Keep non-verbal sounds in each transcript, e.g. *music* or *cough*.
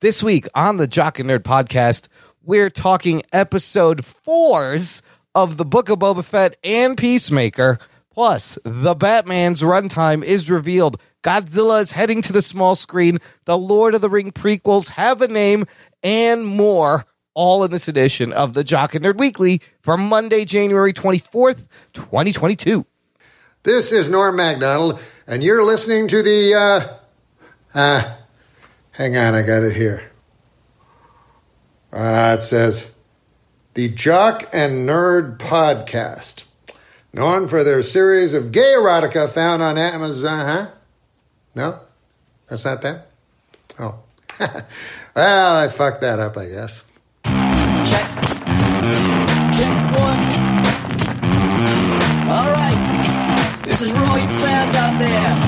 This week on the Jock and Nerd podcast, we're talking episode fours of the Book of Boba Fett and Peacemaker. Plus, the Batman's runtime is revealed. Godzilla is heading to the small screen. The Lord of the Ring prequels have a name and more. All in this edition of the Jock and Nerd Weekly for Monday, January 24th, 2022. This is Norm MacDonald, and you're listening to the, uh, uh, hang on, I got it here. Uh, it says, the Jock and Nerd Podcast, known for their series of gay erotica found on Amazon, huh? No? That's not that? Oh. *laughs* well, I fucked that up, I guess. Check. Check one. All right. This is you fans out there.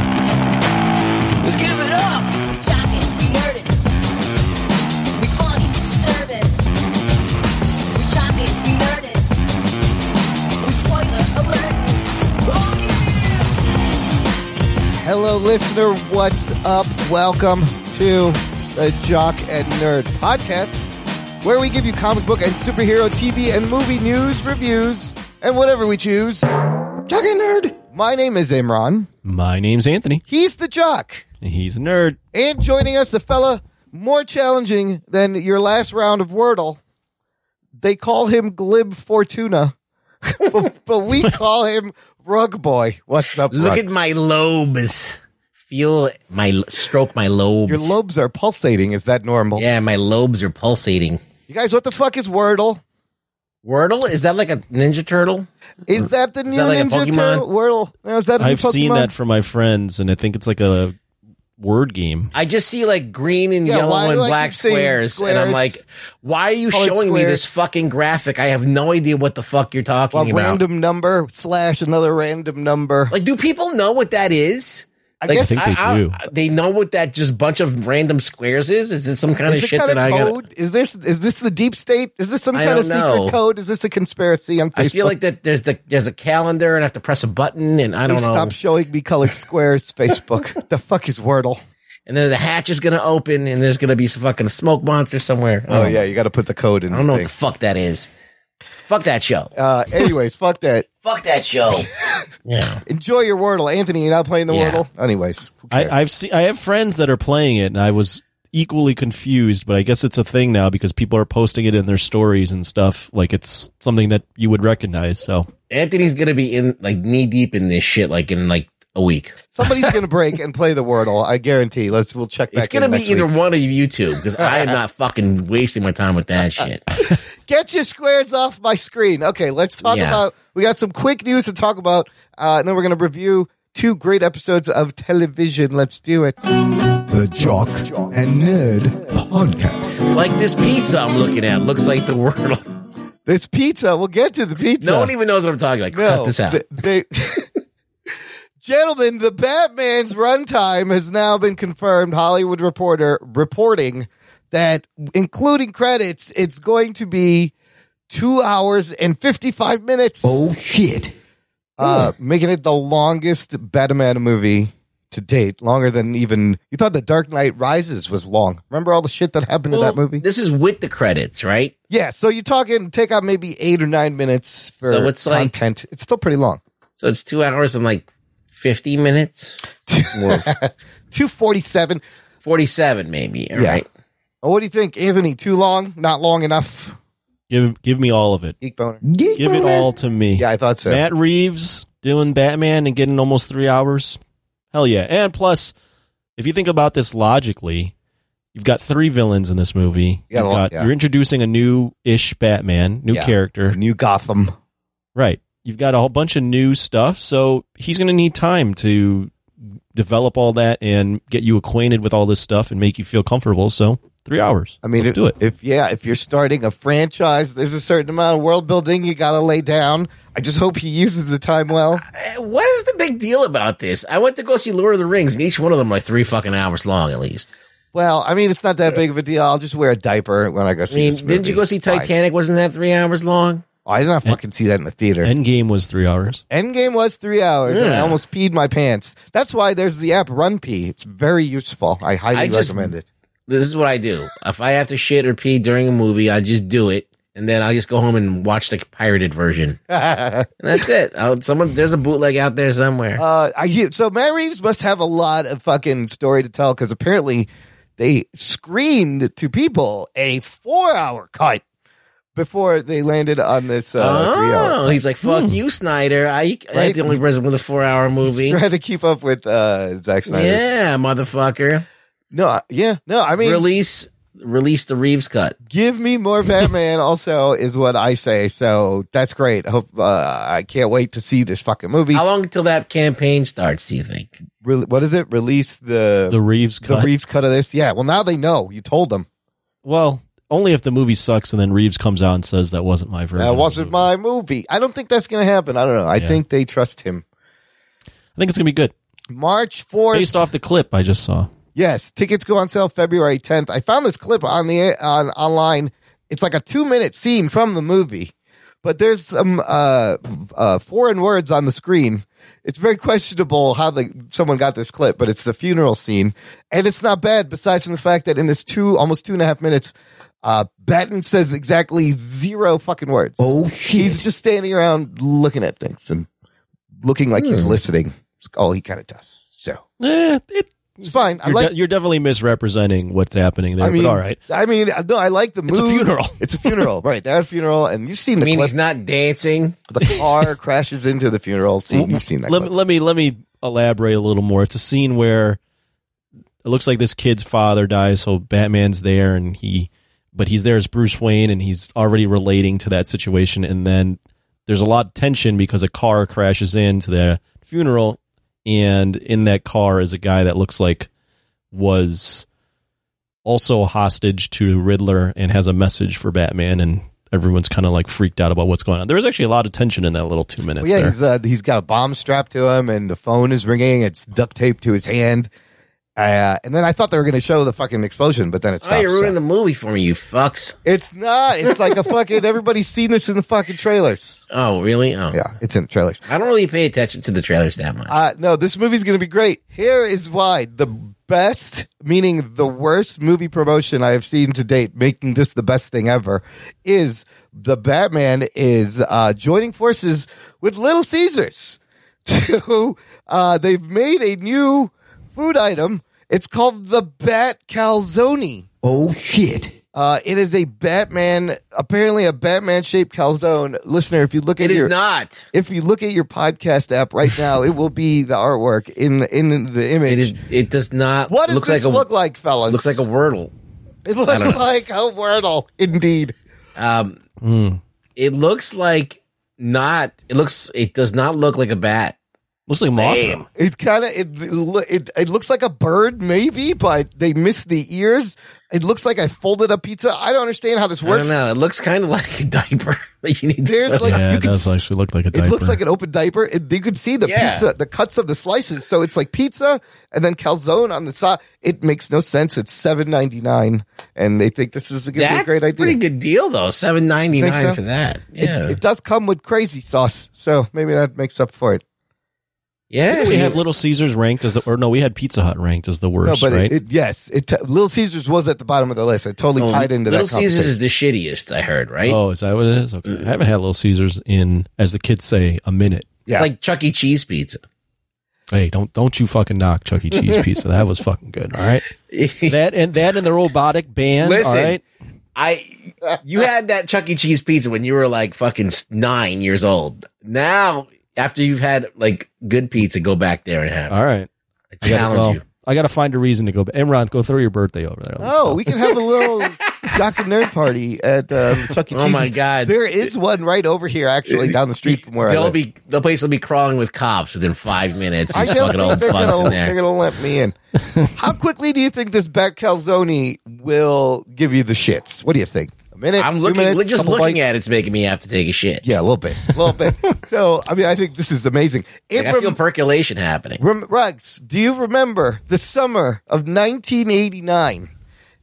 Hello, listener. What's up? Welcome to the Jock and Nerd podcast, where we give you comic book and superhero TV and movie news, reviews, and whatever we choose. Jock and Nerd. My name is Imran. My name's Anthony. He's the Jock. He's a nerd. And joining us, a fella more challenging than your last round of Wordle. They call him Glib Fortuna, but, *laughs* but we call him Rug Boy. What's up, Look Rugs? at my lobes. Feel my stroke my lobes. Your lobes are pulsating. Is that normal? Yeah, my lobes are pulsating. You guys, what the fuck is Wordle? Wordle is that like a Ninja Turtle? Is that the new that like Ninja Turtle? Wordle? No, is that a new I've seen that from my friends, and I think it's like a word game. I just see like green and Yeah, yellow why and do I black keep seeing squares, and I'm like, why are you Colored showing me this fucking graphic? I have no idea what the fuck you're talking a about. random number slash another random number. Like, do people know what that is? I Like, guess I think they do. they know what that just bunch of random squares is. Is it some kind is of shit kind that of I got? code? Is this is this the deep state? Is this some I kind of don't secret code? Is this a conspiracy on Facebook? I feel like that there's the there's a calendar and I have to press a button and I don't Please know. stop showing me colored squares. *laughs* Facebook. the fuck is Wordle? and then the hatch is gonna open and there's gonna be some fucking smoke monster somewhere. Oh Um, yeah, you got to put the code in. I don't know the what the fuck that is. Fuck that show. Uh, anyways, fuck that. Fuck that show. *laughs* yeah. Enjoy your Wordle, Anthony. You're not playing the Yeah. Wordle. Anyways, who cares? I, I've seen. I have friends that are playing it, and I was equally confused. But I guess it's a thing now because people are posting it in their stories and stuff. Like it's something that you would recognize. So Anthony's gonna be in like knee deep in this shit like in like a week. Somebody's *laughs* gonna break and play the Wordle. I guarantee. Let's we'll check back. It's gonna in be next either week. one of you two because I am not fucking wasting my time with that shit. *laughs* Get your squares off my screen. Okay, let's talk Yeah. about. We got some quick news to talk about, uh, and then we're gonna review two great episodes of television. Let's do it. The Jock and Nerd Podcast. Like this pizza I'm looking at looks like the world. *laughs* This pizza. We'll get to the pizza. No one even knows what I'm talking about. Cut this out. they- *laughs* Gentlemen, the Batman's runtime has now been confirmed. Hollywood Reporter reporting that, including credits, it's going to be two hours and 55 minutes, Oh shit. uh, making it the longest Batman movie to date. Longer than even, you thought The Dark Knight Rises was long. Remember all the shit that happened in that movie? This is with the credits, right? yeah, so you're talking, take out maybe eight or nine minutes for So it's like- content. it's still pretty long. So it's two hours and like 50 minutes. *laughs* 247. 47 maybe. All right. Yeah. Oh, what do you think, Anthony? Too long? Not long enough? give give me all of it. Geek boner. Give it all to me. Yeah, I thought so. Matt Reeves doing Batman and getting almost three hours. Hell yeah! And plus, if you think about this logically, you've got three villains in this movie. Yeah, You've well, got- yeah. You're introducing a new-ish Batman, new Yeah. character. New Gotham. Right. You've got a whole bunch of new stuff, so he's going to need time to develop all that and get you acquainted with all this stuff and make you feel comfortable. So three hours. I mean, let's if, do it. If yeah, if you're starting a franchise, there's a certain amount of world building you got to lay down. I just hope he uses the time well. Eh, What is the big deal about this? I went to go see Lord of the Rings, and each one of them like three fucking hours long at least. Well, I mean, it's not that big of a deal. I'll just wear a diaper when I go I see. mean, this didn't you go see It's fine. Titanic? Wasn't that three hours long? Oh, I did not fucking see that in the theater. Endgame was three hours. Endgame was three hours, and I almost peed my pants. That's why there's the app Run Pee. It's very useful. I highly I just- recommend it. This is what I do. If I have to shit or pee during a movie, I just do it, and then I'll just go home and watch the pirated version. *laughs* and that's it. I'll, someone there's a bootleg out there somewhere. Uh, I so Matt Reeves must have a lot of fucking story to tell because apparently they screened to people a four-hour cut before they landed on this uh, three-hour. oh, he's like, "Fuck you, Snyder." I, I Right? ain't the only person with a four-hour movie. He's trying to keep up with uh, Zack Snyder. Yeah, motherfucker. No, yeah, no. I mean, release release the Reeves cut. give me more Batman. *laughs* also, is what I say. So that's great. I hope. Uh, I can't wait to see this fucking movie. How long until that campaign starts? Do you think? Re- what is it? Release the The Reeves the cut. Reeves cut of this. Yeah. Well, now they know. You told them well, only if the movie sucks and then Reeves comes out and says that wasn't my version. that wasn't movie." my movie. I don't think that's going to happen. I don't know. I Yeah. think they trust him. I think it's gonna be good. March fourth. Based off the clip I just saw. Yes, tickets go on sale February 10th. I found this clip on the on online. It's like a 2-minute scene from the movie. But there's some uh, uh, foreign words on the screen. It's very questionable how the someone got this clip, but it's the funeral scene, and it's not bad. Besides from the fact that in this two almost two and a half minutes, uh, Batman says exactly zero fucking words. Oh, he's just standing around looking at things and looking like he's listening. It's all he kind of does. So Eh, it, it's fine. I you're, like de- you're definitely misrepresenting what's happening there. I mean, but all right. I mean, no, I like the. Movie. It's a funeral. *laughs* It's a funeral, right? They're at a funeral, and you've seen I the mean, clip. he's not dancing. the car *laughs* crashes into the funeral scene. You've seen that. Let, clip. me- let me let me elaborate a little more. It's a scene where it looks like this kid's father dies, so Batman's there, and he, but he's there as Bruce Wayne, and he's already relating to that situation, and then there's a lot of tension because a car crashes into the funeral, and in that car is a guy that looks like was also a hostage to Riddler and has a message for Batman, and everyone's kind of like freaked out about what's going on. There was actually a lot of tension in that little two minutes. Well, yeah, he's uh, he's got a bomb strapped to him, and the phone is ringing. It's duct taped to his hand. Uh, and then I thought they were going to show the fucking explosion, but then it Oh, you're ruining so- the movie for me, you fucks. It's not. It's like a fucking. Everybody's seen this in the fucking trailers. Oh, really? Oh, Yeah, it's in the trailers. I don't really pay attention to the trailers that much. Uh, no, this movie's going to be great. Here is why. The best, meaning the worst movie promotion I have seen to date, making this the best thing ever, is the Batman is uh, joining forces with Little Caesars. *laughs* To uh, they've made a new food item. It's called the Bat Calzone. Oh shit. Uh, it is a Batman, apparently a Batman shaped calzone. Listener, if you look at it is your not. if you look at your podcast app right now, it will be the artwork in in the image. It is. It does not. what does look this like a, look like, fellas? Looks like a Wordle. It looks like a wordle, indeed. Um, Hmm. it looks like not. It looks. It does not look like a bat. Looks like Mothra. It kind of it, it it looks like a bird, maybe, but they missed the ears. It looks like I folded a pizza. I don't understand how this I works. don't know. It looks kind of like a diaper *laughs* that you need. There's put like. Yeah, you it does s- actually look like a diaper. It looks like an open diaper. It, you could see the Yeah. pizza, the cuts of the slices. So it's like pizza and then calzone on the side. It makes no sense. It's seven ninety nine, and they think this is going to be a That's great idea. pretty good deal though. Seven ninety Think nine so? for that. It- Yeah. It, does come with crazy sauce, so maybe that makes up for it. Yeah. Didn't we have Little Caesars ranked as the, or no, we had Pizza Hut ranked as the worst, no, but right? it, it, yes, it t- Little Caesars was at the bottom of the list. It totally Oh, tied into Little that Little Caesars is the shittiest. I heard. Right. oh, is that what it is? Okay, I haven't had Little Caesars in, as the kids say, a minute. yeah. It's like Chuck E. Cheese pizza. Hey, don't don't you fucking knock Chuck E. Cheese *laughs* pizza. That was fucking good. All right, *laughs* that and that and the robotic band. Listen, all right, I you had that Chuck E. Cheese pizza when you were like fucking nine years old. Now, after you've had like good pizza, go back there and have. it. all right. I I gotta, challenge well, you. I got to find a reason to go. back. Imran, go throw your birthday over there. Let's Oh, go. we can have a little *laughs* jock and nerd party at uh, Chuck E. Cheese. Oh my God. There is one right over here, actually, down the street from where I They'll live. be the place will be crawling with cops within five minutes. I These don't fucking think old they're gonna, in they're gonna let me in. *laughs* How quickly do you think this Bat Calzone will give you the shits? What do you think? Minute? I'm looking, minutes, just looking bites? at it's making me have to take a shit. Yeah, a little bit, a little bit. *laughs* so, I mean, I think this is amazing. It Like, I rem- feel percolation happening. rem- Rugs, do you remember the summer of 1989?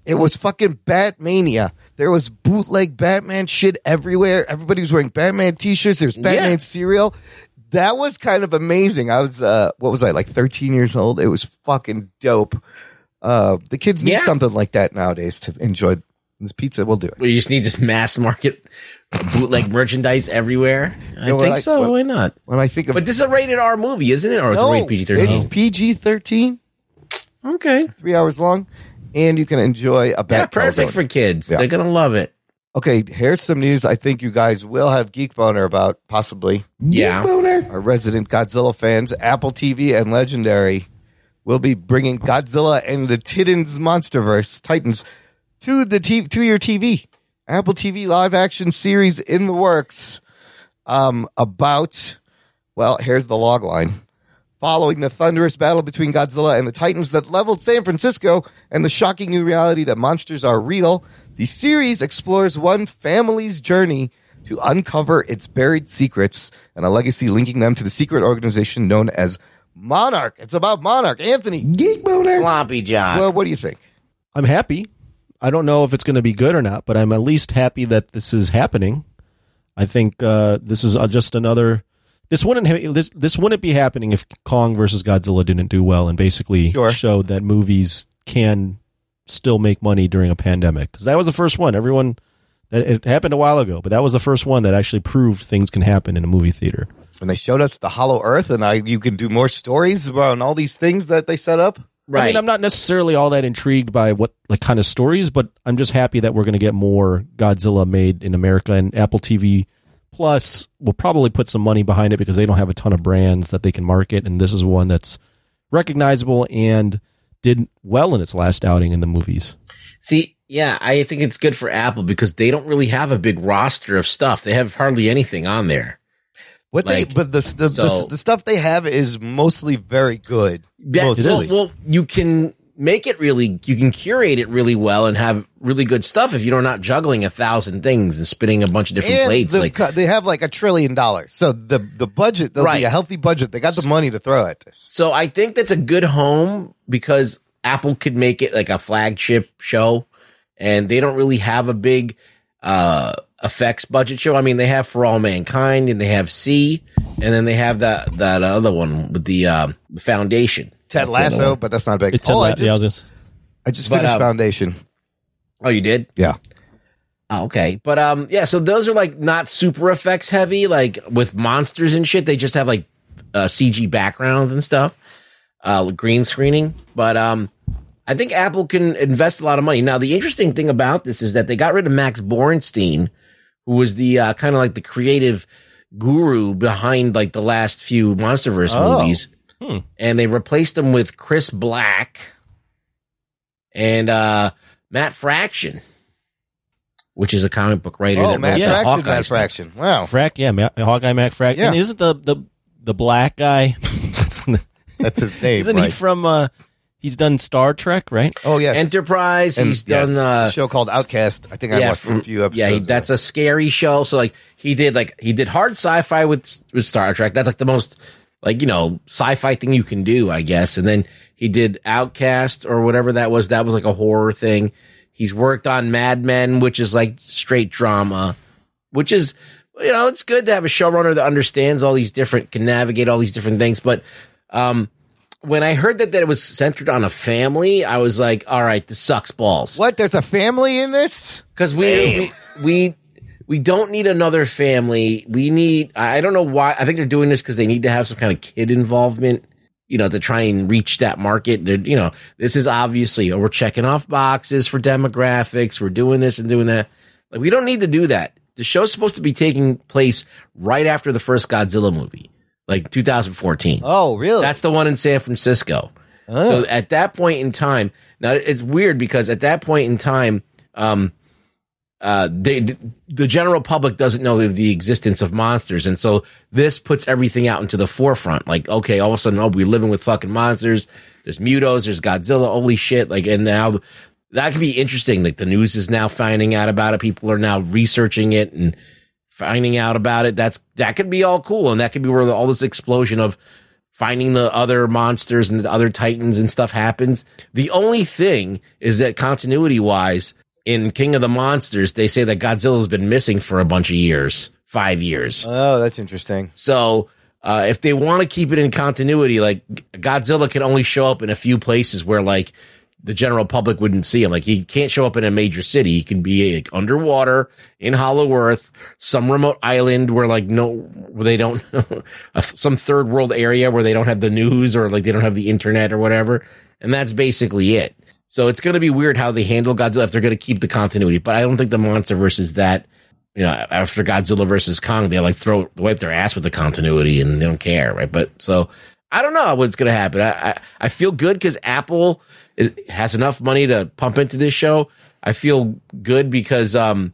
It was fucking Batmania. There was bootleg Batman shit everywhere. Everybody was wearing Batman t-shirts. There was Batman Yeah. cereal. That was kind of amazing. I was, uh, what was I, like 13 years old? It was fucking dope. Uh, the kids need Yeah. something like that nowadays to enjoy this pizza. We'll do it. We just need just mass market bootleg merchandise everywhere. I Yeah, think I- so. well- Why not? When I think of But this is a rated R movie, isn't it? Or it's no, rated PG thirteen. it's. PG thirteen, Okay. three hours long, and you can enjoy a Yeah, bat. perfect for kids. Yeah. They're gonna love it. Okay, here's some news. I think you guys will have geek boner about possibly. Yeah. boner Our resident Godzilla fans, Apple TV and Legendary will be bringing Godzilla and the Titans MonsterVerse Titans to the t- to your TV. Apple TV live action series in the works. Um, about well, here's the log line. Following the thunderous battle between Godzilla and the Titans that leveled San Francisco and the shocking new reality that monsters are real, the series explores one family's journey to uncover its buried secrets and a legacy linking them to the secret organization known as Monarch. It's about Monarch. Anthony, Geek boner. Floppy John. well, what do you think? I'm happy. I don't know if it's going to be good or not, but I'm at least happy that this is happening. I think uh, this is uh, just another. This wouldn't ha- this this wouldn't be happening if Kong versus Godzilla didn't do well and basically Sure. showed that movies can still make money during a pandemic because that was the first one. Everyone that it happened a while ago, but that was the first one that actually proved things can happen in a movie theater. And they showed us the Hollow Earth, and I, you can do more stories about all these things that they set up. Right. I mean, I'm not necessarily all that intrigued by what like kind of stories, but I'm just happy that we're going to get more Godzilla made in America and Apple TV Plus will probably put some money behind it because they don't have a ton of brands that they can market, and this is one that's recognizable and did well in its last outing in the movies. See, yeah, I think it's good for Apple because they don't really have a big roster of stuff. They have hardly anything on there. What Like, they, but the the, the so- the stuff they have is mostly very good. Yeah, Mostly. well, well, you can make it really, you can curate it really well and have really good stuff if you're not juggling a thousand things and spinning a bunch of different and plates. the Like, they have like a trillion dollars. So the the budget, there'll Right. be a healthy budget. They got the money to throw at this. so I think that's a good home because Apple could make it like a flagship show and they don't really have a big, uh, effects budget show. I mean, they have For All Mankind and they have See and then they have that, that other one with the, um, the foundation. Ted That's Lasso, but that's not big. It's Ted oh, I La- just, yeah, I just- I just But, finished um, Foundation. Oh, you did? Yeah. Oh, okay. But um yeah, so those are like not super effects heavy, like with monsters and shit. They just have like uh CG backgrounds and stuff. Uh green screening. But um I think Apple can invest a lot of money. Now the interesting thing about this is that they got rid of Max Borenstein, who was the uh kind of like the creative guru behind like the last few Monsterverse Oh. movies. Hmm. And they replaced him with Chris Black and uh Matt Fraction which is a comic book writer. Oh, that Matt wrote the Fraction, Matt. Fraction. Wow. Frack, yeah, Ma- Hawkeye Mac Frack. Yeah. And isn't the, the the black guy? *laughs* That's his *laughs* name, isn't he from? uh He's done Star Trek, right? oh, yes. Enterprise. And, he's yes, done. Uh, a show called Outcast. I think I watched from- a few episodes. Yeah, he, that's a scary show. So like he did like he did hard sci-fi with with Star Trek. That's like the most like you know sci-fi thing you can do, I guess. And then he did Outcast or whatever that was. That was like a horror thing. He's worked on Mad Men, which is like straight drama, which is you know it's good to have a showrunner that understands all these different can navigate all these different things. But um, when I heard that that it was centered on a family, I was like, all right, this sucks balls What? There's a family in this? because we, we we we don't need another family. We need. I I don't know why. I think they're doing this because they need to have some kind of kid involvement. You know, to try and reach that market. They're, you know, this is obviously oh, we're checking off boxes for demographics. We're doing this and doing that. Like we don't need to do that. The show's supposed to be taking place right after the first Godzilla movie, like 2014. Oh, really? That's the one in San Francisco. So at that point in time, now it's weird because at that point in time, um, uh, they, the general public doesn't know the existence of monsters, and so this puts everything out into the forefront. Like, okay, all of a sudden, oh, we're living with fucking monsters. There's Mutos, there's Godzilla. Holy shit! Like, and now that could be interesting. Like, the news is now finding out about it. People are now researching it and finding out about it. That's that could be all cool, and that could be where all this explosion of finding the other monsters and the other titans and stuff happens. The only thing is that continuity wise, in King of the Monsters, they say that Godzilla's been missing for a bunch of years, five years. oh, that's interesting. So uh, if they want to keep it in continuity, like Godzilla can only show up in a few places where like the general public wouldn't see him. Like he can't show up in a major city. He can be like, underwater in Hollow Earth, some remote island where like no, they don't, *laughs* some third world area where they don't have the news or like they don't have the internet or whatever. And that's basically it. So it's going to be weird how they handle Godzilla if they're going to keep the continuity. But I don't think the monster versus that. You know, after Godzilla versus Kong, they like throw wipe their ass with the continuity and they don't care, right? But so I don't know what's going to happen. I, I I feel good because Apple has enough money to pump into this show. I feel good because um,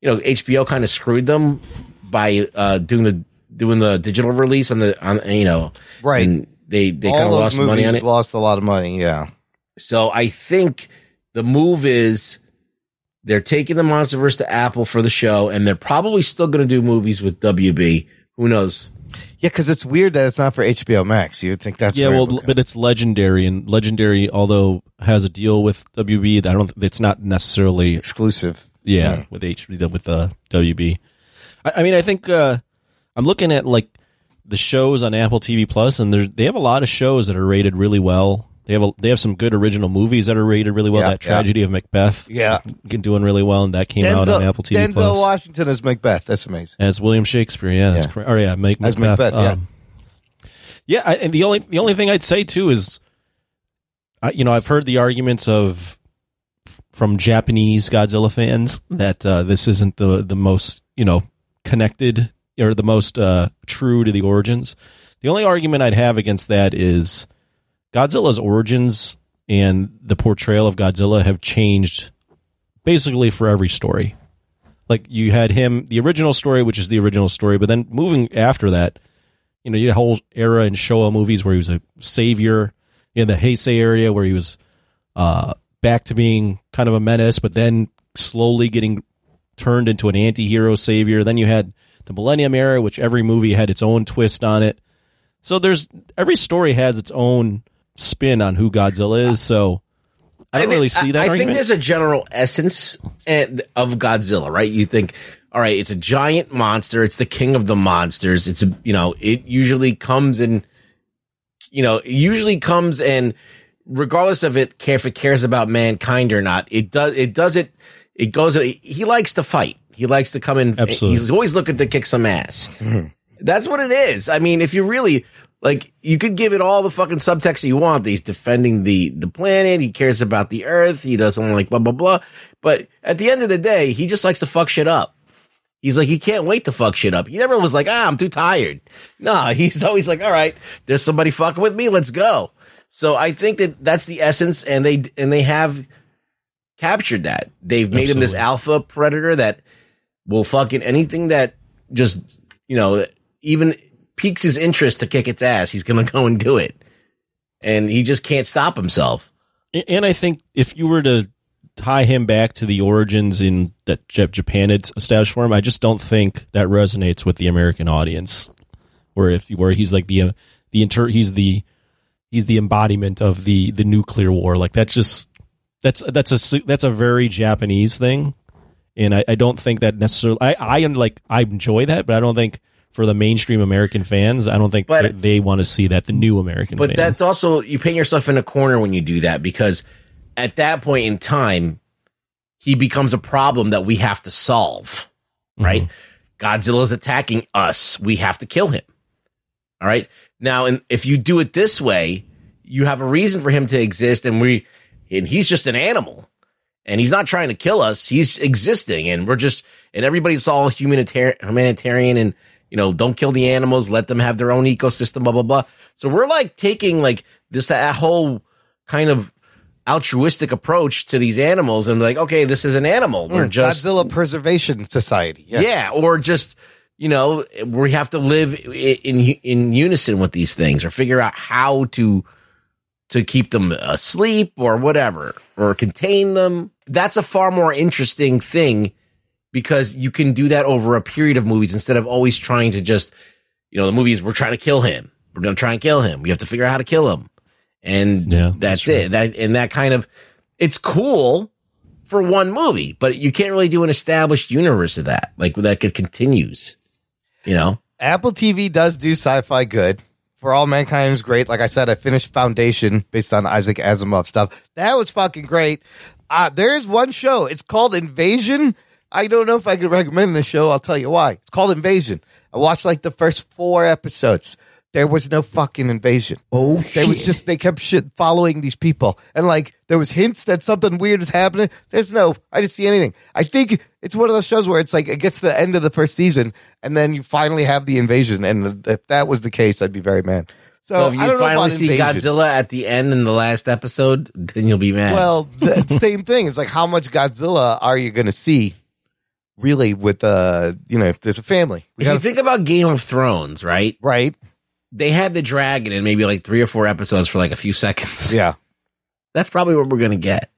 you know, HBO kind of screwed them by uh doing the doing the digital release on the on you know Right. And they they kind of lost money on it. Lost a lot of money. Yeah. So I think the move is they're taking the MonsterVerse to Apple for the show, and they're probably still going to do movies with WB. Who knows? Yeah, because it's weird that it's not for HBO Max. You would think that's yeah, well, but it's legendary, and legendary, although has a deal with WB, I don't. It's not necessarily exclusive. yeah with H with the WB. I, I mean, I think uh, I'm looking at like the shows on Apple TV Plus, and they have a lot of shows that are rated really well. They have a, they have some good original movies that are rated really well. Yeah, that yeah. tragedy of Macbeth, Yeah. is doing really well, and that came out on Apple TV Denzel Plus Washington as Macbeth. That's amazing. as William Shakespeare. Yeah, that's Yeah. correct. Or yeah, Mac- As Macbeth. Macbeth, yeah. um, yeah, I, and the only the only thing I'd say too is, I, you know, I've heard the arguments of from Japanese Godzilla fans that uh, this isn't the the most you know connected or the most uh, true to the origins. The only argument I'd have against that is Godzilla's origins and the portrayal of Godzilla have changed basically for every story. Like you had him, the original story, which is the original story, but then moving after that, you know, you had a whole era in Showa movies where he was a savior in the Heisei area where he was uh, back to being kind of a menace, but then slowly getting turned into an anti-hero savior. Then you had the Millennium era, which every movie had its own twist on it. So there's every story has its own spin on who Godzilla is. So I don't think- really see that. I, I think there's a general essence eh, of Godzilla, right? You think, all right, it's a giant monster. It's the king of the monsters. It's a, you know, it usually comes and, you know, it usually comes and regardless of it, care if it cares about mankind or not, it does, it does it, it goes, he likes to fight. He likes to come in. Eh, Absolutely. He's always looking to kick some ass. Mm-hmm. That's what it is. I mean, if you really like, you could give it all the fucking subtext you want. He's defending the the planet. He cares about the Earth. He doesn't like blah blah blah. But at the end of the day, he just likes to fuck shit up. He's like, he can't wait to fuck shit up. He never was like, ah, I'm too tired. No, *laughs* he's always like, all right, there's somebody fucking with me. Let's go. So I think that that's the essence, and they and they have captured that. They've made him this alpha predator that will fucking anything that just you know even piques his interest to kick its ass. He's gonna *laughs* go and do it, and he just can't stop himself. And I think if you were to tie him back to the origins in that Japan had established for him, I just don't think that resonates with the American audience. Where if where he's like the the inter he's the he's the embodiment of the the nuclear war. Like that's just that's that's a that's a very Japanese thing, and I, I don't think that necessarily. I I am like I enjoy that, but I don't think. For the mainstream American fans, I don't think But- they want to see that. The new American, But fans. that's also you paint yourself in a corner when you do that because at that point in time, he becomes a problem that we have to solve. Mm-hmm. Right? Godzilla is attacking us. We have to kill him. All right. Now, and if you do it this way, you have a reason for him to exist, and we and he's just an animal. And he's not trying to kill us. He's existing, and we're just and everybody's all humanitarian, humanitarian, and you know, don't kill the animals, let them have their own ecosystem, blah blah blah. So we're like taking like this that whole kind of altruistic approach to these animals, and like, okay, this is an animal. We're hmm, just Godzilla Preservation Society. Yes. yeah, or just you know, we have to live in in unison with these things, or figure out how to to keep them asleep, or whatever, or contain them. That's a far more interesting thing because you can do that over a period of movies instead of always trying to just, you know, the movies we're trying to kill him. We're going to try and kill him. We have to figure out how to kill him, and Yeah, that's it. That and that kind of it's cool for one movie, but you can't really do an established universe of that, like that could continues. You know, Apple TV does do sci-fi good For All Mankind is great. Like I said, I finished Foundation based on Isaac Asimov stuff. That was fucking great. Uh, there is one show. It's called Invasion. I don't know if I could recommend this show. I'll tell you why. It's called Invasion. I watched like the first four episodes. There was no fucking invasion. Oh, There was just they kept shit following these people, and like there was hints that something weird is happening. There's no, I didn't see anything. I think it's one of those shows where it's like it gets to the end of the first season, and then you finally have the invasion. And if that was the case, I'd be very mad. So, So if I you don't finally see invasion. Godzilla at the end in the last episode, then you'll be mad. Well, the same thing. It's like how much Godzilla are you going to see? Really, with uh, you know, if there's a family, we if you gotta- think about Game of Thrones, right? right? They had the dragon in maybe like three or four episodes for like a few seconds. Yeah, That's probably what we're gonna get.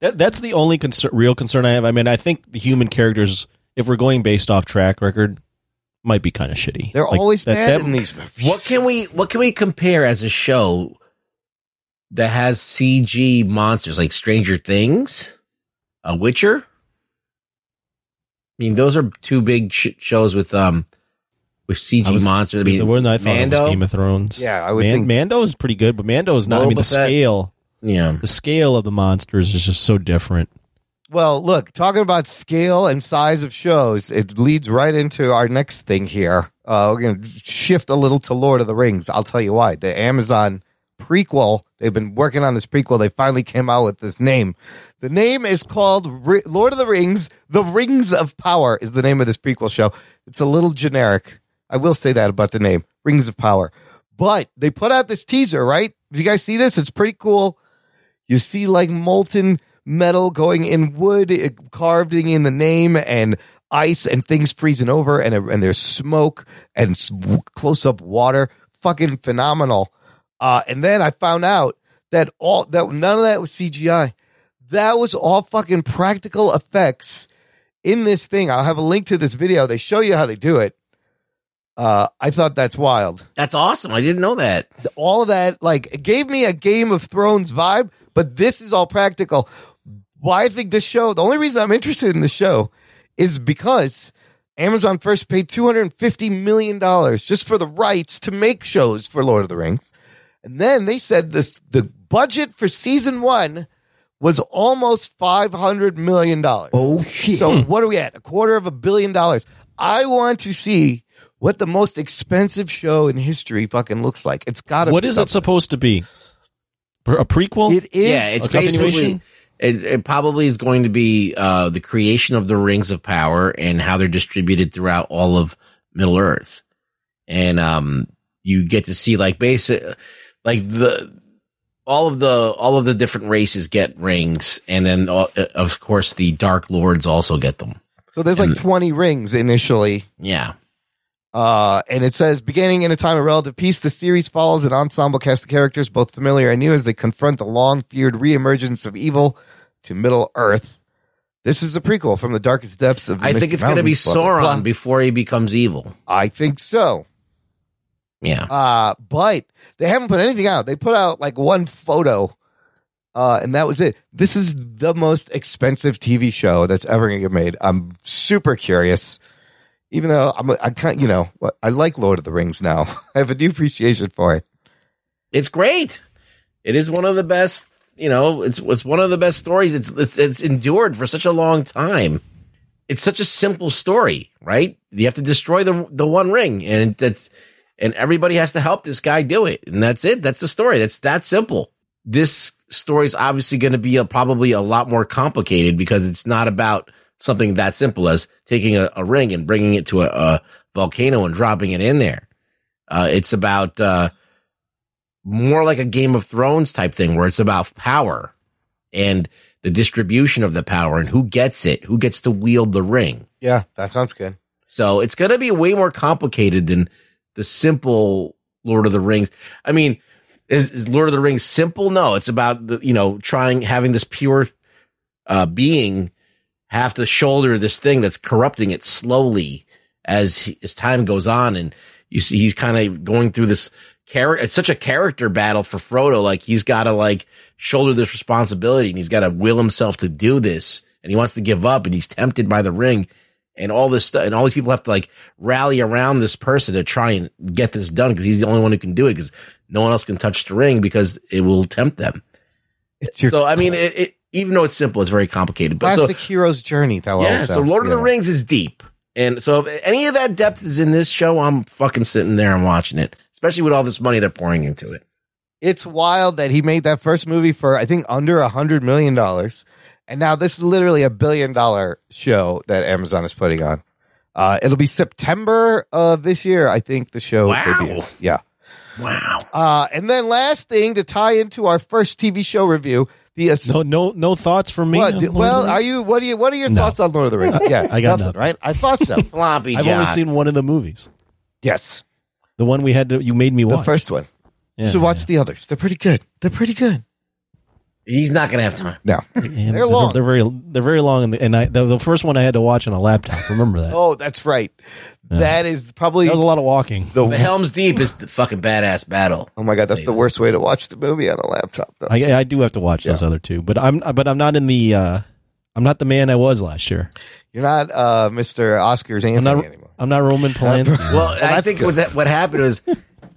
That, that's the only concern, real concern I have. I mean, I think the human characters, if we're going based off track record, might be kind of shitty. they're Like, always that- bad that- in these movies. What can we what can we compare as a show that has CG monsters like Stranger Things, a Witcher? I mean, those are two big sh- shows with um with CG I was- monsters. I mean, the one I thought it Mando. was Game of Thrones. Yeah, I would Man, think- Mando is pretty good, but Mando is not. I mean, the Fett. scale, yeah, the scale of the monsters is just so different. Well, look, talking about scale and size of shows, it leads right into our next thing here. Uh, we're going to shift a little to Lord of the Rings. I'll tell you why. The Amazon prequel, they've been working on this prequel. They finally came out with this name. The name is called Lord of the Rings. The Rings of Power is the name of this prequel show. It's a little generic. I will say that about the name Rings of Power. But they put out this teaser, right? Do you guys see this? It's pretty cool. You see like molten metal going in wood, it, carving in the name, and ice and things freezing over, and and there's smoke and close up water. Fucking phenomenal. Uh, and then I found out that all that none of that was CGI. That was all fucking practical effects in this thing. I'll have a link to this video. They show you how they do it. Uh, I thought that's wild that's awesome. I didn't know that. all of that like it gave me a Game of Thrones vibe, but this is all practical. Why I think this show, the only reason I'm interested in the show is because Amazon first paid $250 million just for the rights to make shows for Lord of the Rings. And then they said this the budget for season one was almost $500 million. Oh shit. So what are we at? A quarter of a billion dollars. I want to see what the most expensive show in history fucking looks like. It's got to What be is it supposed to be? A prequel? It is. yeah, it's a continuation? basically it, it probably is going to be uh, the creation of the rings of power and how they're distributed throughout all of Middle Earth, and um, you get to see like basic, like the all of the all of the different races get rings, and then uh, of course the Dark Lords also get them. so there's like 20 rings initially. Yeah, Uh, and it says, beginning in a time of relative peace, the series follows an ensemble cast of characters, both familiar and new, as they confront the long feared reemergence of evil to Middle Earth. This is a prequel from the darkest depths of. the I think it's going to be Mountains, blah, blah, Sauron blah. before he becomes evil. I think so. Yeah, Uh, but they haven't put anything out. They put out like one photo, uh, and that was it. This is the most expensive TV show that's ever to get made. I'm super curious, even though I'm, I can't, you know, I like Lord of the Rings now. *laughs* I have a new appreciation for it. it's great. It is one of the best. You know, it's it's one of the best stories. It's it's it's endured for such a long time. It's such a simple story, right? You have to destroy the the one ring, and that's and everybody has to help this guy do it, and that's it. That's the story. That's that simple. This story is obviously going to be a, probably a lot more complicated because it's not about something that simple as taking a, a ring and bringing it to a, a volcano and dropping it in there. Uh, it's about uh, more like a Game of Thrones type thing where it's about power and the distribution of the power and who gets it, who gets to wield the ring. Yeah, that sounds good. So it's going to be way more complicated than the simple Lord of the Rings. I mean, is, is Lord of the Rings simple? No, it's about the, you know, trying, having this pure uh, being have to shoulder this thing that's corrupting it slowly as, as time goes on. And you see, he's kind of going through this character. It's such a character battle for Frodo. Like he's got to like shoulder this responsibility and he's got to will himself to do this and he wants to give up and he's tempted by the ring and all this stuff, and all these people have to like rally around this person to try and get this done because he's the only one who can do it because no one else can touch the ring because it will tempt them. It's your So I mean, it, it even though it's simple, it's very complicated. But so classic hero's journey. Though, yeah, so Lord of the. Rings is deep. And so if any of that depth is in this show, I'm fucking sitting there and watching it, especially with all this money they're pouring into it. It's wild that he made that first movie for I think under a hundred million dollars, and now this is literally a billion dollar show that Amazon is putting on. Uh, it'll be September of this year, I think. The show Wow. debuts. Yeah. Wow. Uh, and then last thing to tie into our first TV show review, the ass- No, no, no thoughts from me. what, on Lord of well, the are you? What are you? What are your No. thoughts on Lord of the Rings? *laughs* Yeah, I got nothing, nothing. right? I thought so. *laughs* Floppy I've only seen one of the movies. yes, The one we had to. You made me watch the first one. Yeah, you should watch the others. They're pretty good. They're pretty good. He's not gonna have time. No, Yeah, they're long. They're very. They're very long, and, the, and I the, the first one I had to watch on a laptop. Remember that? *laughs* Oh, that's right. That is probably that was a lot of walking. the. The Helm's Deep is the fucking badass battle. oh my god, that's the worst way to watch the movie on a laptop. Though. I, I do have to watch those other two, but I'm but I'm not in the. uh I'm not the man I was last year. You're not uh, Mr. Oscars Anthony I'm not. anymore. I'm not Roman *laughs* Polanski. Well, I think what that, what happened was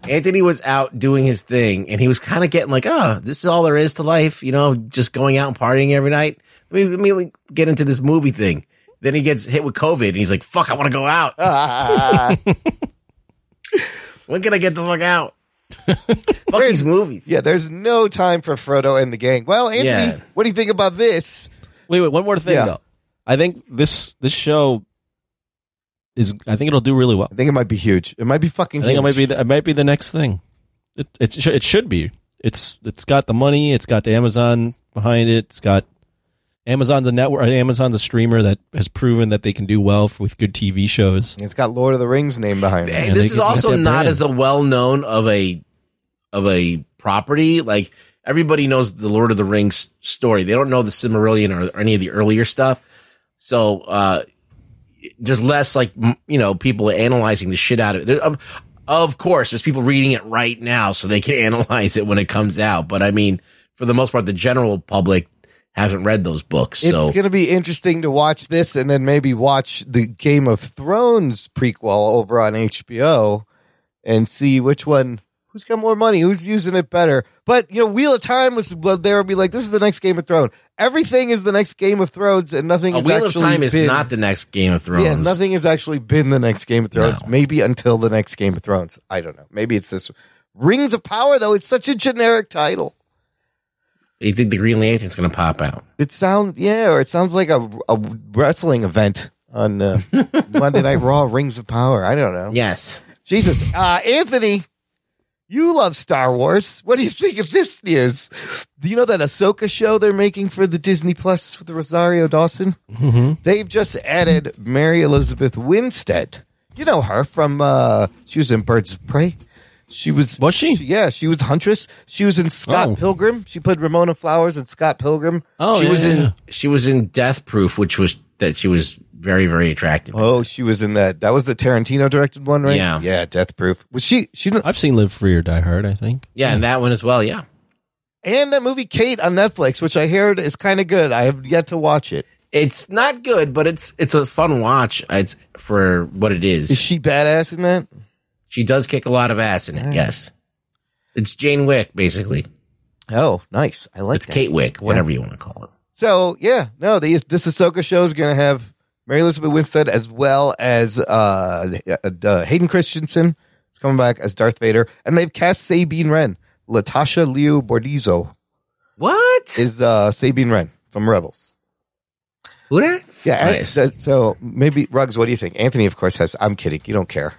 Anthony was out doing his thing, and he was kind of getting like, "Oh, this is all there is to life," you know, just going out and partying every night. Let me, let me like, get into this movie thing. Then he gets hit with COVID, and he's like, "Fuck, I want to go out. Ah, *laughs* When can I get the fuck out?" *laughs* fuck these movies. yeah, there's no time for Frodo and the gang. Well, Anthony, Yeah. what do you think about this? wait, wait. One more thing Yeah. though. I think this this show is. I think it'll do really well. I think it might be huge. It might be fucking. I think it might be. The, it might be the next thing. It it, sh- it should be. It's it's got the money. It's got the Amazon behind it. It's got Amazon's a network. Amazon's a streamer that has proven that they can do well f- with good TV shows. It's got Lord of the Rings name behind it. Hey, Yeah, this is get- also not brand. as a well known of a of a property. Like everybody knows the Lord of the Rings story. They don't know the Silmarillion or, or any of the earlier stuff. So uh there's less like you know people analyzing the shit out of it. Of, of course, there's people reading it right now, so they can *laughs* analyze it when it comes out. But I mean, for the most part, the general public hasn't read those books. So. It's going to be interesting to watch this and then maybe watch the Game of Thrones prequel over on HBO and see which one who's got more money, who's using it better. But you know, Wheel of Time was well, there would be like this is the next Game of Thrones. Everything is the next Game of Thrones, and nothing. a has Wheel of Time is not the next Game of Thrones. Yeah, nothing has actually been the next Game of Thrones. No. Maybe until the next Game of Thrones. I don't know. Maybe it's this Rings of Power though. It's such a generic title. You think the Green Lantern's going to pop out? It sounds yeah, or it sounds like a, a wrestling event on uh, *laughs* Monday Night Raw. Rings of Power. I don't know. Yes. Jesus, uh, Anthony, you love Star Wars. What do you think of this news? Do you know that Ahsoka show they're making for the Disney Plus with Rosario Dawson? Mm-hmm. They've just added Mary Elizabeth Winstead. You know her from uh, she was in Birds of Prey. She was Was she? Yeah, she was Huntress. She was in Scott Oh. Pilgrim. She played Ramona Flowers in Scott Pilgrim. Oh, she yeah, was yeah, in yeah. she was in Death Proof, which was that she was very very attractive. Oh, she was in that. That was the Tarantino directed one, right? Yeah. yeah. Death Proof. Was she? She's I've seen Live Free or Die Hard. I think. yeah, and that one as well. Yeah, and that movie Kate on Netflix, which I heard is kind of good. I have yet to watch it. it's not good, but it's it's a fun watch. It's for what it is. Is she badass in that? she does kick a lot of ass in it. Yes, it's Jane Wick basically. Oh, nice. I like It's that. Kate Wick, whatever you want to call it. So yeah, no, the, this Ahsoka show is going to have Mary Elizabeth Winstead as well as uh, uh, Hayden Christensen is coming back as Darth Vader, and they've cast Sabine Wren. Latasha Liu Bordizzo What? is uh, Sabine Wren from Rebels. Who that? Yeah, and Nice. that- so maybe Ruggs. What do you think? Anthony, of course, has. I'm kidding. You don't care.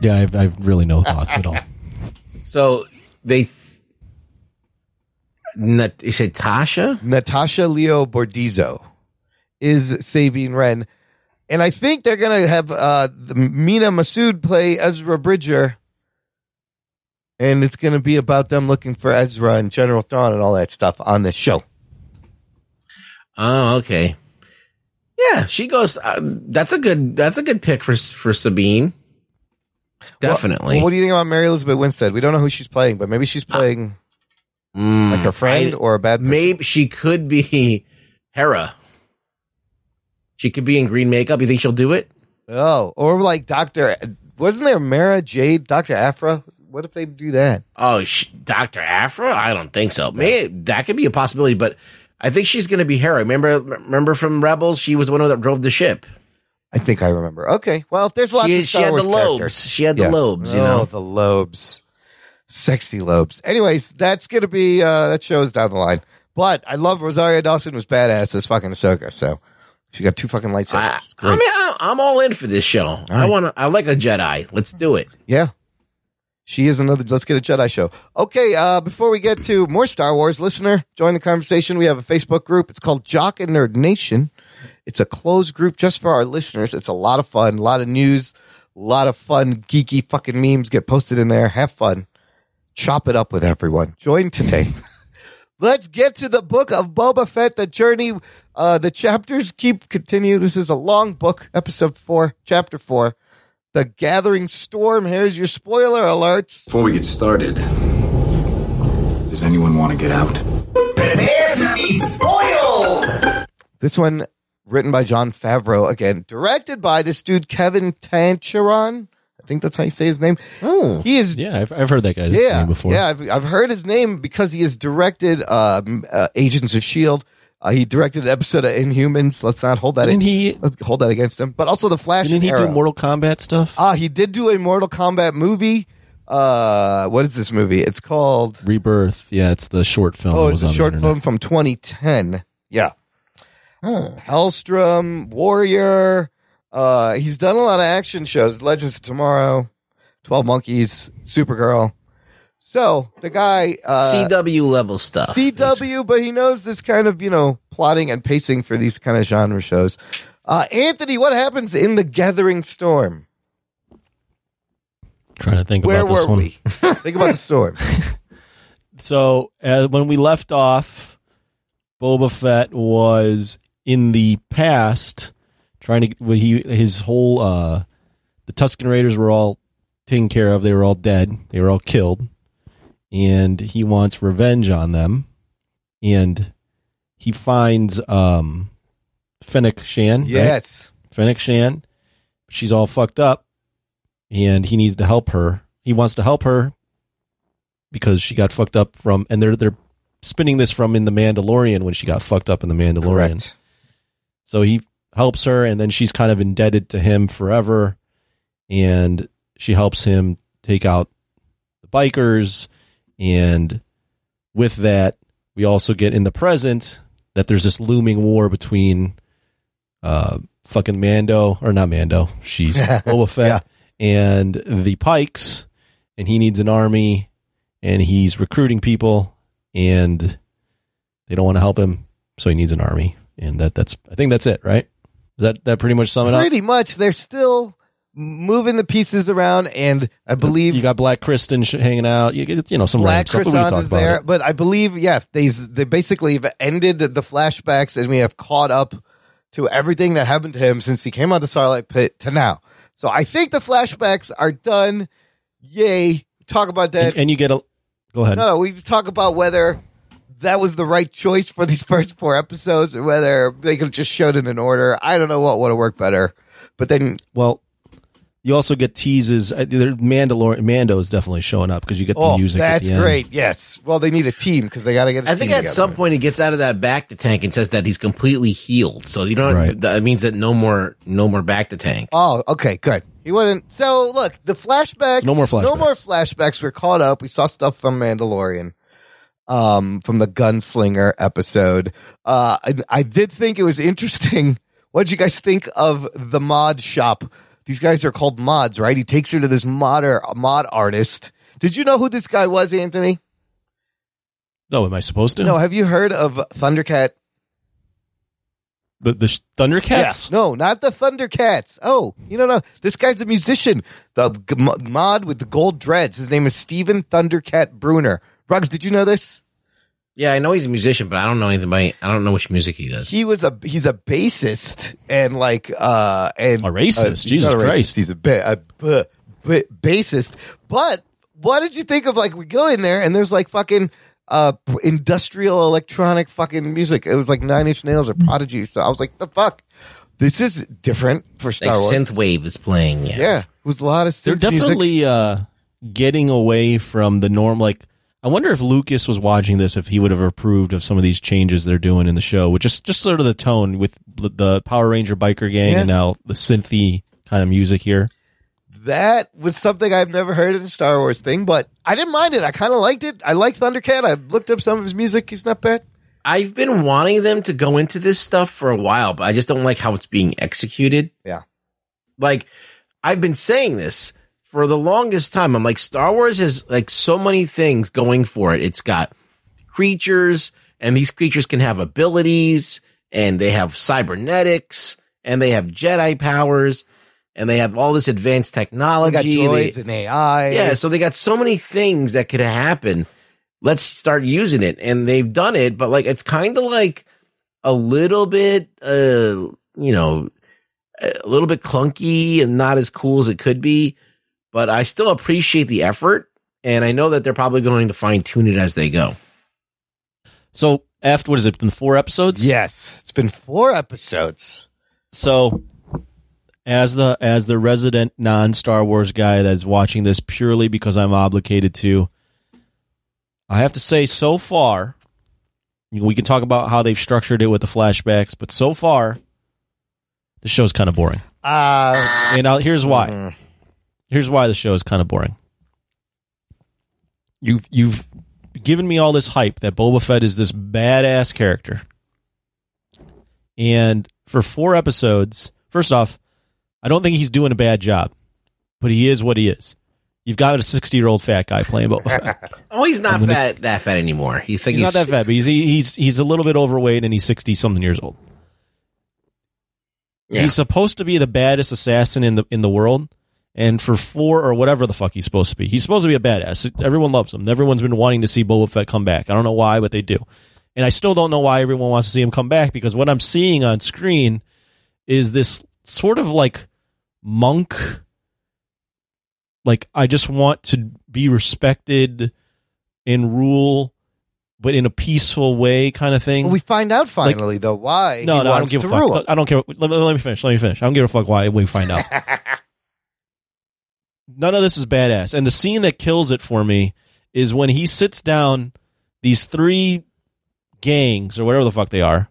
Yeah, I've, I've really no thoughts at all. *laughs* So they. Nat- you said Tasha? Natasha Liu Bordizzo is Sabine Wren. And I think they're going to have uh, Mena Massoud play Ezra Bridger. And it's going to be about them looking for Ezra and General Thrawn and all that stuff on this show. Oh, okay. Yeah, she goes. Uh, that's a good. That's a good pick for for Sabine. Definitely. Well, what do you think about Mary Elizabeth Winstead? We don't know who she's playing, but maybe she's playing Mm, like her friend I- or a bad person. maybe she could be *laughs* Hera. She She could be in green makeup. You think she'll do it? Oh, or like Doctor. Wasn't there Mara Jade, Doctor Aphra? What if they do that? Oh, sh- Doctor Aphra? I don't think so. May that could be a possibility, but I think she's going to be Hera. Remember, remember from Rebels, she was the one that drove the ship. I think I remember. Okay, well, there's lots She, of she Star had Wars the lobes. characters. She had the Yeah. lobes. You oh, know. the lobes, sexy lobes. Anyways, that's gonna be uh that shows down the line. But I love Rosario Dawson was badass as fucking Ahsoka. So she got two fucking lightsabers. I. I mean, I, I'm all in for this show. I right. want to. I like a Jedi. Let's do it. Yeah. She is another let's get a Jedi show. Okay, uh before we get to more Star Wars, listener, join the conversation. We have a Facebook group. It's called Jock and Nerd Nation. It's a closed group just for our listeners. It's a lot of fun, a lot of news, a lot of fun, geeky fucking memes get posted in there. Have fun. Chop it up with everyone. Join today. *laughs* Let's get to the book of Boba Fett, the journey. Uh, the chapters keep continue. This is a long book, episode four, chapter four. The Gathering Storm. Here's your spoiler alerts. Before we get started, does anyone want to get out? This one written by Jon Favreau again, directed by this dude Kevin Tancharoen. I think that's how you say his name. Oh, He is Yeah, I've, I've heard that guy's yeah, name before. yeah. I've, I've heard his name because he has directed um, uh, Agents of Shield. Uh, he directed an episode of Inhumans. Let's not hold that. Didn't in, he- Let's hold that against him. But also the Flash. Didn't he and do Mortal Kombat stuff? Ah, he did do a Mortal Kombat movie. Uh, what is this movie? It's called. Rebirth. Yeah, it's the short film. Oh, it's a short film from 2010. Yeah. Helstrom, Warrior. Uh, he's done a lot of action shows. Legends of Tomorrow, Twelve Monkeys, Supergirl. So the guy, uh, CW level stuff. CW, but he knows this kind of you know plotting and pacing for these kind of genre shows. Uh, Anthony, what happens in the Gathering Storm? Trying to think Where about this were one. we? Think about the storm. *laughs* So uh, when we left off, Boba Fett was in the past trying to. Well, he his whole uh, the Tusken Raiders were all taken care of. They were all dead. They were all killed, and he wants revenge on them. And he finds um, Fennec Shand. right? yes. Fennec Shand. She's all fucked up, and he needs to help her. He wants to help her because she got fucked up from, and they're they're spinning this from in the Mandalorian when she got fucked up in the Mandalorian. Correct. So he helps her, and then she's kind of indebted to him forever, and she helps him take out the bikers, and with that, we also get in the present that there's this looming war between uh fucking Mando or not Mando, she's *laughs* Boba Fett and the Pikes, and he needs an army, and he's recruiting people, and they don't want to help him, so he needs an army, and that that's I think that's it, right? Does that that pretty much sum it up? Pretty much. They're still moving the pieces around, and I believe You got Black Kristen sh- hanging out. You get you know some Black random stuff, but we can Croissant talk is there, it. but I believe yeah, they they basically have ended the flashbacks and we have caught up to everything that happened to him since he came out of the Sarlacc Pit to now. So I think the flashbacks are done. Yay! Talk about that. And, and you get a go ahead. no, no, we just talk about whether that was the right choice for these *laughs* first four episodes, or whether they could have just showed it in order. I don't know what would have worked better. But then Well, you also get teases. uh, there- Mandalorian Mando is definitely showing up because you get the oh, music. at that's the end. great. Yes. Well, they need a team because they got to get. I I think at some point he gets out of that bacta tank and says that he's completely healed. So you know Right. that means that no more no more bacta tank. Oh, okay, good. He wouldn't. So look, the flashbacks. No more No more flashbacks. We're caught up. We saw stuff from Mandalorian, um, from the Gunslinger episode. Uh, I, I did think it was interesting. *laughs* What did you guys think of the mod shop? These guys are called mods, right? He takes her to this modder mod artist. Did you know who this guy was, Anthony? Oh, am I supposed to? No. Have you heard of Thundercat? the, the sh- Thundercats. No, not the Thundercats. Oh, you don't know. This guy's a musician. The g- mod with the gold dreads. His name is Stephen Thundercat Bruner. Ruggs, did you know this? Yeah, I know he's a musician, but I don't know anything about. I don't know which music he does. He was a he's a bassist and like uh and A racist? uh, Jesus not a racist. Christ. He's a, ba- a b- b- bassist. But what did you think of like we go in there and there's like fucking uh industrial electronic fucking music. It was like Nine Inch Nails or Prodigy. So I was like, the fuck. This is different for Star like Wars. synth wave is playing. Yeah. Yeah, it was a lot of synth They're music. definitely uh, getting away from the norm. Like, I wonder if Lucas was watching this, if he would have approved of some of these changes they're doing in the show, which is just sort of the tone with the- the Power Ranger biker gang Yeah. and now the synthy kind of music here. That was something I've never heard in the Star Wars thing, but I didn't mind it. I kind of liked it. I like Thundercat. I looked up some of his music. He's not bad. I've been wanting them to go into this stuff for a while, but I just don't like how it's being executed. Yeah. Like I've been saying this for the longest time. I'm like Star Wars has like so many things going for it. It's got creatures and these creatures can have abilities and they have cybernetics and they have Jedi powers and they have all this advanced got technology. They- droids and AI. yeah, so they got so many things that could happen. Let's start using it. And they've done it, but like it's kind of like a little bit uh you know a little bit clunky and not as cool as it could be, but I still appreciate the effort and I know that they're probably going to fine tune it as they go. So, after what has it been four episodes? Yes, it's been four episodes. So, as the as the resident non Star Wars guy that's watching this purely because I'm obligated to, I have to say, so far, we can talk about how they've structured it with the flashbacks, but so far, the show's kind of boring. Uh, And I'll, here's why. Here's why the show is kind of boring. You've you've given me all this hype that Boba Fett is this badass character, and for four episodes, first off, I don't think he's doing a bad job, but he is what he is. You've got a sixty year old fat guy playing Boba Fett. *laughs* Oh, he's not gonna- fat that fat anymore. You think he's not that fat, but he's he's he's a little bit overweight and he's sixty something years old. Yeah. He's supposed to be the baddest assassin in the in the world, and for four or whatever the fuck he's supposed to be, he's supposed to be a badass. Everyone loves him. Everyone's been wanting to see Boba Fett come back. I don't know why, but they do, and I still don't know why everyone wants to see him come back because what I'm seeing on screen is this sort of like monk. Like I just want to be respected and rule, but in a peaceful way, kind of thing. well, we find out finally though why No, he no, I don't wants give to a fuck. him. I don't care. Let, let me finish. Let me finish. I don't give a fuck why we find out. *laughs* None of this is badass. And the scene that kills it for me is when he sits down these three gangs or whatever the fuck they are,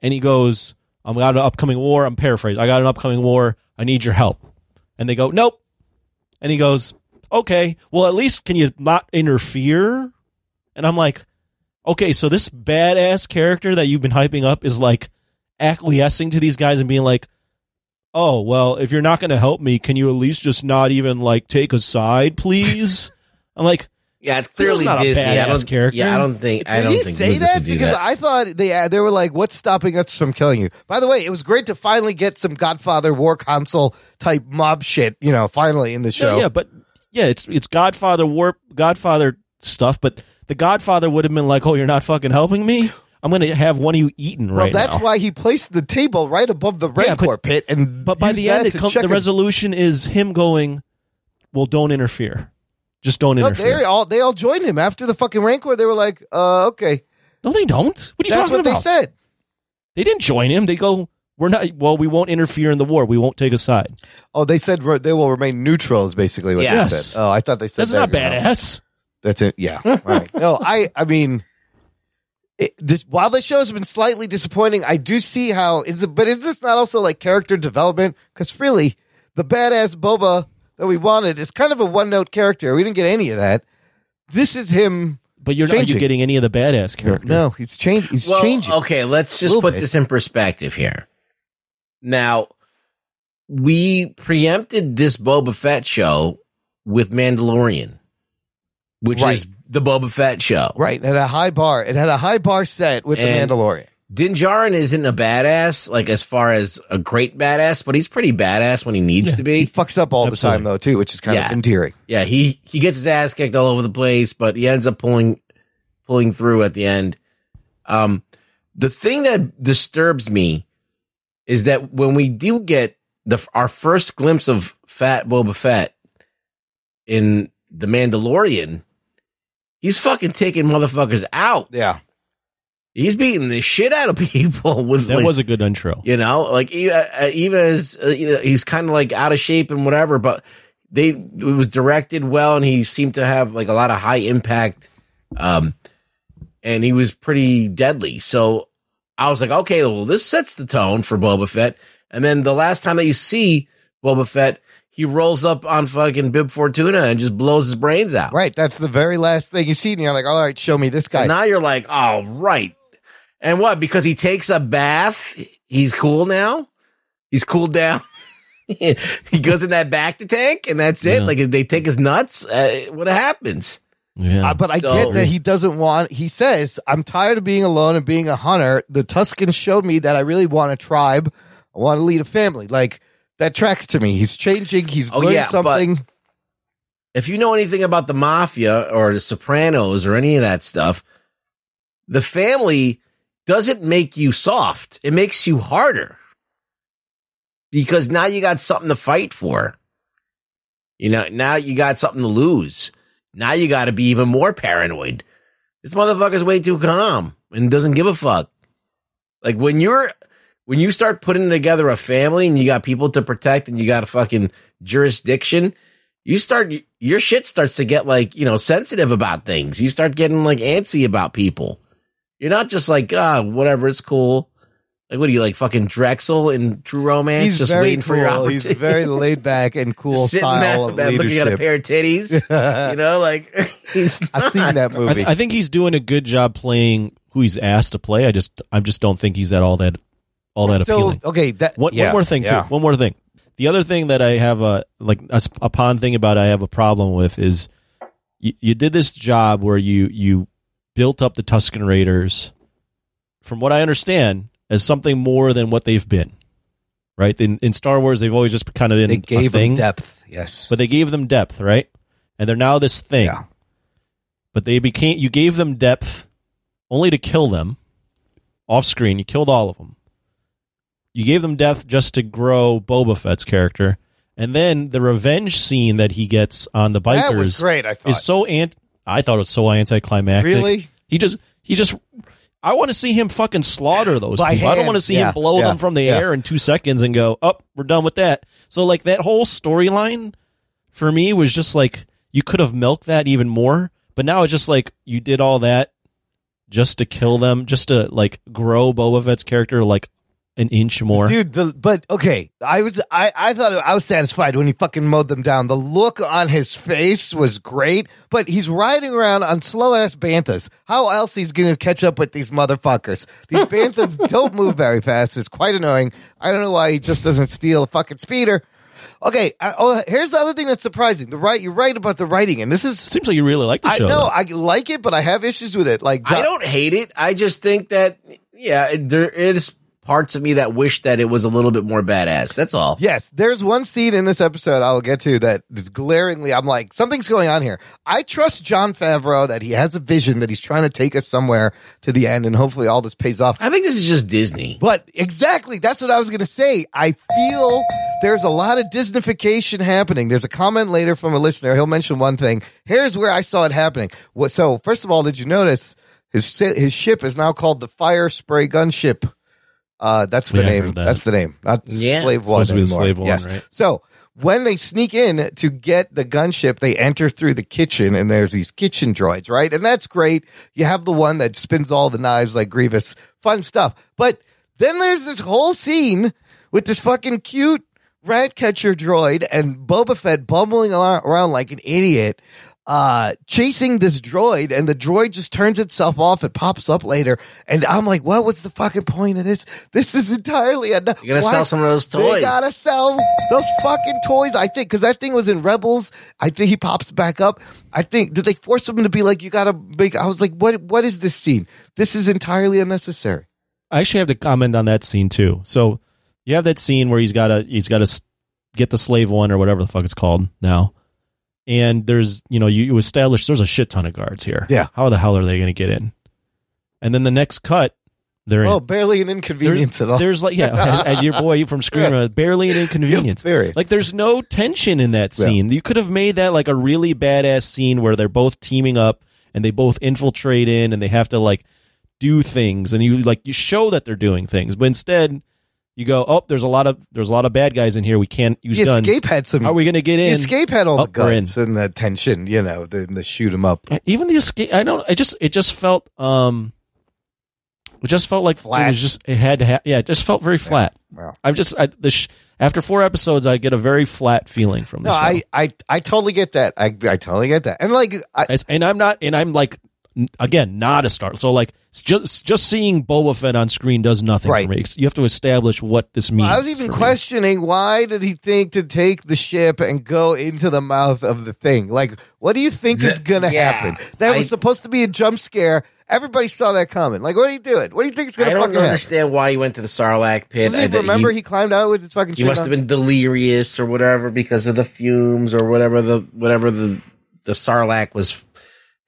and he goes, "I'm got an upcoming war." I'm paraphrasing. I got an upcoming war. I need your help. And they go, "Nope." And he goes, "Okay, well at least can you not interfere?" And I'm like, okay, so this badass character that you've been hyping up is like acquiescing to these guys and being like, oh, well, if you're not going to help me, can you at least just not even like take a side, please? *laughs* I'm like, Yeah, it's clearly not a Disney. I don't, character. Yeah, I don't think. I Did don't he think say Lucas that? would do Because that. I thought they uh, they were like, "What's stopping us from killing you?" By the way, it was great to finally get some Godfather War Council type mob shit. You know, finally in the show. yeah, yeah, but yeah, it's it's Godfather warp Godfather stuff, but the Godfather would have been like, oh, you're not fucking helping me. I'm going to have one of you eaten well, right that's now. why he placed the table right above the Rancor but- pit, and But by used the that end, it to comes, check the resolution is him going, well, don't interfere. Just don't No, interfere. they all they all joined him after the fucking Rancor. They were like, "Uh, okay." no, they don't. What are you That's talking what about? they said. They didn't join him. They go, we're not. Well, we won't interfere in the war. We won't take a side. Oh, they said re- they will remain neutral. Is basically what Yes. they said. Oh, I thought they said That's that, not badass. That's it. Yeah. Right. no, I. I mean, it, this while the show has been slightly disappointing, I do see how is it. But is this not also like character development? Because really, the badass Boba that we wanted is kind of a one note character. We didn't get any of that. This is him. But you're not. Are you getting any of the badass character? No, he's changed. He's well, changing. okay, let's just put bit. this in perspective here. Now, we preempted this Boba Fett show with Mandalorian, which Right. is the Boba Fett show. Right. It had a high bar. It had a high bar set with And- the Mandalorian. Din Djarin isn't a badass, like as far as a great badass, but he's pretty badass when he needs to be. He fucks up all the time though, too, which is kind Yeah. of endearing. Yeah, he he gets his ass kicked all over the place, but he ends up pulling pulling through at the end. Um, the thing that disturbs me is that when we do get the our first glimpse of Fat Boba Fett in the Mandalorian, he's fucking taking motherfuckers out. Yeah. he's beating the shit out of *laughs* people with That like, was a good intro. you know, like even, uh, as uh, you know, he's kind of like out of shape and whatever, but they it was directed well, and he seemed to have like a lot of high impact, um, and he was pretty deadly. So I was like, okay, well, this sets the tone for Boba Fett. And then the last time that you see Boba Fett, he rolls up on fucking Bib Fortuna and just blows his brains out. Right. That's the very last thing you see. And you're like, all right, show me this So guy. now you're like, all right. And what? Because he takes a bath, he's cool now? He's cooled down? *laughs* he goes in that bacta tank and that's it? Yeah. Like, if they take his nuts, uh, what happens? Yeah. Uh, but I So- get that he doesn't want. He says, "I'm tired of being alone and being a hunter. The Tuskens showed me that I really want a tribe. I want to lead a family. Like that tracks to me. He's changing. He's Oh, learned yeah, something. If you know anything about the mafia or the Sopranos or any of that stuff, the family doesn't make you soft. It makes you harder. Because now you got something to fight for. You know, now you got something to lose. Now you got to be even more paranoid. This motherfucker's way too calm and doesn't give a fuck. Like when you're when you start putting together a family and you got people to protect and you got a fucking jurisdiction, you start your shit starts to get like you know sensitive about things. You start getting like antsy about people. You're not just like ah whatever, it's cool. Like what are you like fucking Drexel in True Romance? He's just very waiting for your opportunity. He's very laid back and *laughs* cool sitting style there, of man, looking at a pair of titties. *laughs* you know, like *laughs* he's. I've seen that I, movie. th- I think he's doing a good job playing who he's asked to play. I just I just don't think he's at all that all that so appealing. okay, that One, yeah, one more thing yeah. too. One more thing. The other thing that I have a like a pond thing about I have a problem with is you, you did this job where you you built up the Tusken Raiders, from what I understand, as something more than what they've been. Right in, in Star Wars, they've always just kind of been They a gave him depth. Yes, but they gave them depth, right? And they're now this thing. Yeah. But they became you gave them depth only to kill them off screen. You killed all of them. You gave them depth just to grow Boba Fett's character, and then the revenge scene that he gets on the bikers that was great. I thought. is so ant. I thought it was so anticlimactic. Really? He just he just. I want to see him fucking slaughter those By people. I don't want to see Yeah, him blow yeah, them from the yeah. air in two seconds and go, "Up, we're done with that." So like that whole storyline for me was just like you could have milked that even more, but now it's just like you did all that just to kill them, just to like grow Boba Fett's character like an inch more. Dude, the but okay, I was I I thought I was satisfied when he fucking mowed them down. The look on his face was great, but he's riding around on slow ass banthas. How else he's gonna catch up with these motherfuckers? These banthas *laughs* don't move very fast. It's quite annoying. I don't know why he just doesn't steal a fucking speeder. Okay, I, oh, here's the other thing that's surprising. The right, you're right about the writing, and this is. Seems like you really like the I show. know though. I like it, but I have issues with it. Like, I don't hate it. I just think that yeah, there is parts of me that wish that it was a little bit more badass. That's all. Yes, there's one scene in this episode I'll get to that is glaringly. I'm like, something's going on here. I trust Jon Favreau that he has a vision that he's trying to take us somewhere to the end, and hopefully all this pays off. I think this is just Disney. But exactly, that's what I was going to say. I feel there's a lot of Disneyfication happening. There's a comment later from a listener. He'll mention one thing. Here's where I saw it happening. What? So first of all, did you notice his his ship is now called the Fire Spray Gunship? Uh, that's the Yeah, name. that. That's the name. Not Yeah. Slave One Supposed to be the anymore. Slave One, yes. right? So when they sneak in to get the gunship, they enter through the kitchen and there's these kitchen droids, right? And that's great. You have the one that spins all the knives like Grievous. Fun stuff. But then there's this whole scene with this fucking cute rat catcher droid and Boba Fett bumbling around like an idiot, uh, chasing this droid, and the droid just turns itself off. It pops up later, and I'm like, what was the fucking point of this? This is entirely enough. You're gonna sell some of those They toys. gotta sell those fucking toys. I think because that thing was in Rebels. I think he pops back up. I think did they force him to be like, you gotta make? I was like, what? What is this scene? This is entirely unnecessary. I actually have to comment on that scene too. So you have that scene where he's got to he's got to get the slave one or whatever the fuck it's called now, and there's you know you, you establish there's a shit ton of guards here. Yeah. how the hell are they going to get in? And then the next cut, they're Oh, in. barely an inconvenience There's, at all. there's like yeah, *laughs* as, as your boy from Screen Rant, barely an *laughs* inconvenience. Yep, very. Like there's no tension in that Yeah. scene. You could have made that like a really badass scene where they're both teaming up and they both infiltrate in and they have to like do things and you like you show that they're doing things, but instead you go, oh, there's a lot of there's a lot of bad guys in here. We can't use The guns. escape had some. How are we going to get the in? escape had all Oh, the guns and the tension. You know, the, the shoot 'em up. even the escape i don't i just it just felt um it just felt like Flat. it was just it had to ha- yeah it just felt very flat Wow. i'm just I, the sh- after four episodes i get a very flat feeling from the No, show I, I, I totally get that. I, I totally get that. And like, I, and i'm not and i'm like again not a star so like just just seeing boba fett on screen does nothing Right. for me you have to establish what this means I was even for me. questioning why did he think to take the ship and go into the mouth of the thing? Like, what do you think is going to yeah, happen? That was supposed to be a jump scare. Everybody saw that coming. Like, what are you doing? What do you think is going to happen? I don't fucking happen? understand why he went to the Sarlacc pit. Does he I- remember he, climbed out with his fucking? he must on? have been delirious or whatever because of the fumes or whatever the whatever the the Sarlacc was.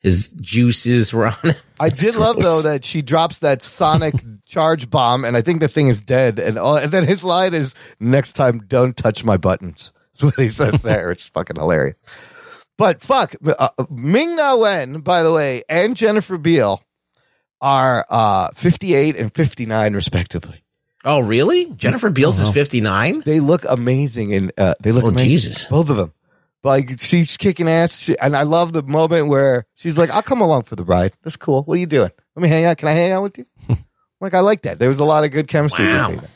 His juices were on it. I did love though that she drops that sonic *laughs* charge bomb, and I think the thing is dead. And all, and then his line is, "Next time, don't touch my buttons." *laughs* That's what he says there. It's fucking hilarious. But fuck, uh, Ming Na Wen, by the way, and Jennifer Beal are uh, fifty-eight and fifty-nine respectively. Oh, really? Jennifer Beals is fifty nine. They look amazing, and uh, they look Oh, amazing. Jesus. both of them. Like she's kicking ass, she, and I love the moment where she's like, "I'll come along for the ride. That's cool. What are you doing? Let me hang out. Can I hang out with you?" *laughs* like I like that. There was a lot of good chemistry. Wow. between them.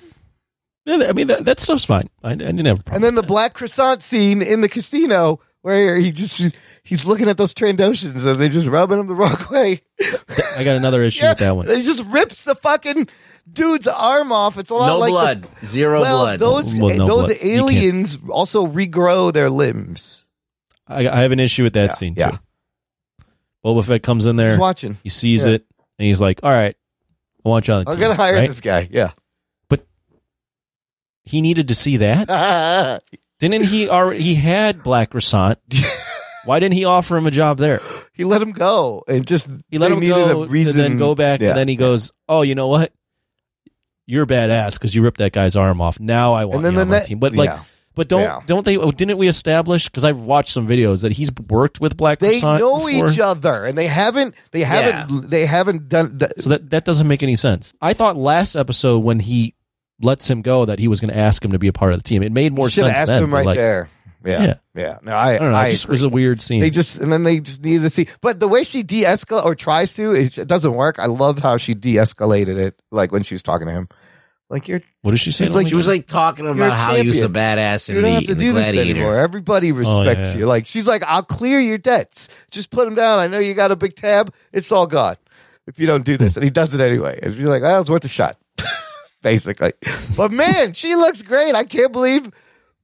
Yeah, i mean that, that stuff's fine i, I didn't have a problem And then the black croissant scene in the casino where he just he's looking at those Trandoshans and they're just rubbing him the wrong way. i got another *laughs* issue Yeah, with that one He just rips the fucking dude's arm off. It's a lot No like blood, The, zero well, blood. those Well, no those blood. Aliens also regrow their limbs. I, I have an issue with that Yeah, scene yeah. too boba fett comes in there Just watching. He sees Yeah. it and he's like, "All right, I want you on the I'm team." gonna hire right? this guy. Yeah. But he needed to see that. *laughs* Didn't he? Already, he had Black Croissant. *laughs* Why didn't he offer him a job there? he let him go and just He let him go a reason and then go back, Yeah. and then he goes, "Oh, you know what? You're badass because you ripped that guy's arm off. Now I want And then you the on my ne- team." But like, yeah. but don't Yeah. don't they? oh, Didn't we establish? Because I've watched some videos that he's worked with Black they Croissant. know before. each other and they haven't they haven't they haven't done th- So that that doesn't make any sense. I thought last episode when he lets him go that he was going to ask him to be a part of the team. It made more sense asked then. him right like, there. Yeah. Yeah. Yeah. No, I I don't know. I it just agree. was a weird scene. They just and then they just needed to see, but the way she de-escalate or tries to, it, it doesn't work. I love how she de-escalated it, like when she was talking to him. Like you're, what did she say? Like- She was like talking about how he was a champion. badass in you don't the, have to do this gladiator. anymore. Everybody oh, respects yeah. you. Like she's like, I'll clear your debts. Just put them down. I know you got a big tab. It's all gone if you don't do this. And he does it anyway. And she's like, oh, it's worth a shot, *laughs* basically. But man, she looks great. I can't believe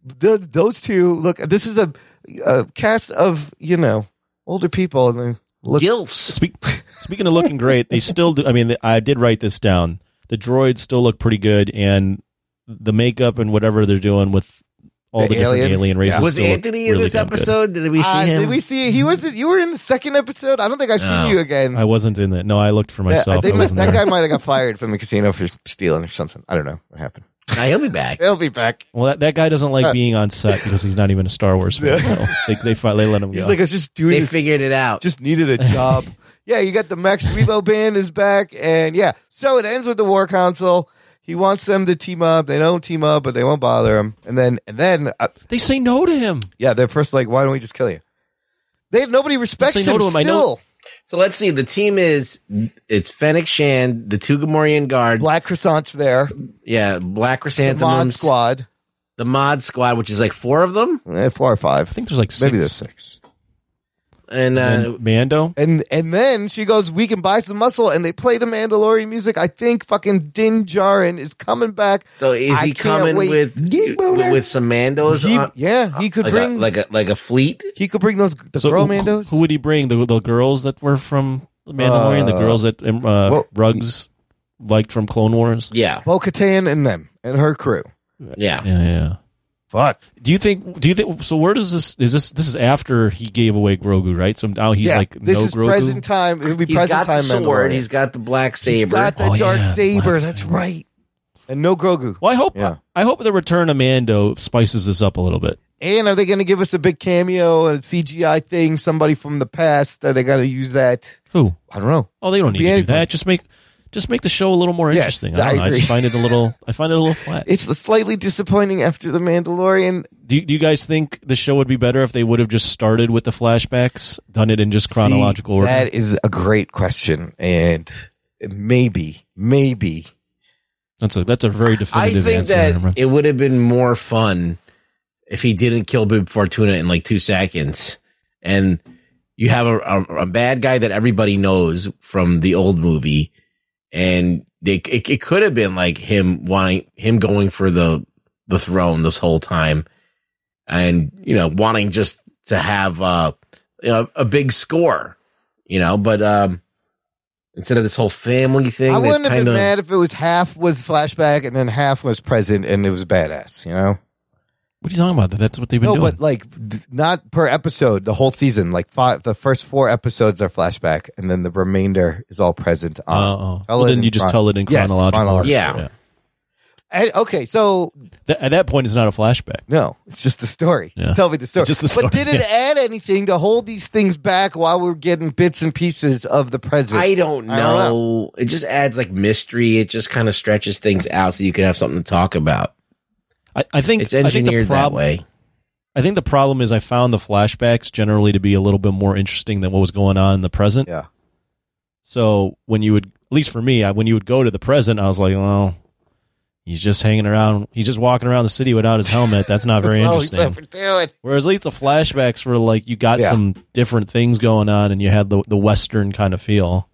the, those two look. This is a, a cast of you know older people and they look Gilfs. Speak, speaking of looking great, they still do. I mean, I did write this down. The droids still look pretty good, and the makeup and whatever they're doing with all The the, different alien races. Yeah. Was Anthony in really this damn good. episode? Did we see Uh, him? Did we see? He was. You were in the second episode. I don't think I've seen you again. I wasn't in it. No, I looked for myself. I think I wasn't that there. guy might have got fired from the casino for stealing or something. I don't know what happened. Nah, he'll be back. He'll be back. Well, that, that guy doesn't like being on set because he's not even a Star Wars fan. So they they, fi- they let him He's go. like, I was just doing They this. figured it out. just needed a job. *laughs* yeah, you got the Max Rebo band is back, and yeah. So it ends with the War Council. He wants them to team up. They don't team up, but they won't bother him. And then, and then, uh, they say no to him. yeah, they're first like, why don't we just kill you? They nobody respects Say no him. to him. I know- Still, so let's see. The team is it's Fennec Shand, the two Gamorrean guards. Black Croissant's there. yeah, Black The Mod Squad, The Mod Squad, which is like four of them. eh, four or five. I think there's like six. Maybe there's six. And uh, And Mando. And and then she goes, "We can buy some muscle," and they play the Mandalorian music. I think fucking Din Djarin is coming back. so is I he coming wait. with, Get with some Mandos? He- on- yeah, he could like bring a, like a like a fleet. he could bring those the So girl who, Mandos. who would he bring? The the girls that were from the Mandalorian, the Uh, girls that um, uh, well- Rugs liked from Clone Wars. Yeah, Bo Katan and them and her crew. yeah. Yeah, yeah. Fuck. Do you think? Do you think? So where does this? Is this? This is after he gave away Grogu, right? So now he's yeah, like this no is Grogu. present time. It would be He's present got the time. sword. Mandalorian. He's got the black He's saber. got the Oh, dark yeah, saber. That's saber. right. And no Grogu. Well, I hope. Yeah. I hope the return of Mando spices this up a little bit. And are they going to give us a big cameo, a CGI thing? Somebody from the past? Are they going to use that? Who? I don't know. Oh, they don't need Be to do anybody. that. Just make. Just make the show a little more Yes, interesting. I, don't I know, I just find it a little. I find it a little flat. It's slightly disappointing after the Mandalorian. Do you, do you guys think the show would be better if they would have just started with the flashbacks, done it in just chronological See, order? That is a great question, and maybe, maybe. That's a that's a very definitive. I definitive think answer. that Amber. it would have been more fun if he didn't kill Bib Fortuna in like two seconds, and you have a, a, a bad guy that everybody knows from the old movie, and they it, it could have been like him wanting him going for the the throne this whole time, and you know wanting just to have uh you know, a big score, you know, but um. Instead of this whole family thing, I wouldn't have been mad if it was half was flashback and then half was present, and it was badass. You know. What are you talking about? That's what they've been No, doing. but like th- not per episode. The whole season, like five, the first four episodes are flashback, and then the remainder is all present. Oh, On. oh. Tell Well, it then in you just chron- tell it in Yes, chronological order. chronological. Yeah. And- okay, so Th- at that point, it's not a flashback. no, it's just the story. Yeah. Just tell me the story. Just the story, But did it yeah. add anything to hold these things back while we're getting bits and pieces of the present? I don't know. I don't It just adds like mystery. It just kind of stretches things out so you can have something to talk about. I, I think It's I think the engineered that way. I think the problem is I found the flashbacks generally to be a little bit more interesting than what was going on in the present. Yeah. So when you would, at least for me, I, when you would go to the present, I was like, well, he's just hanging around. He's just walking around the city without his helmet. That's not *laughs* very That's all he's interesting. ever doing. Whereas at least the flashbacks were like you got Yeah. some different things going on, and you had the the western kind of feel.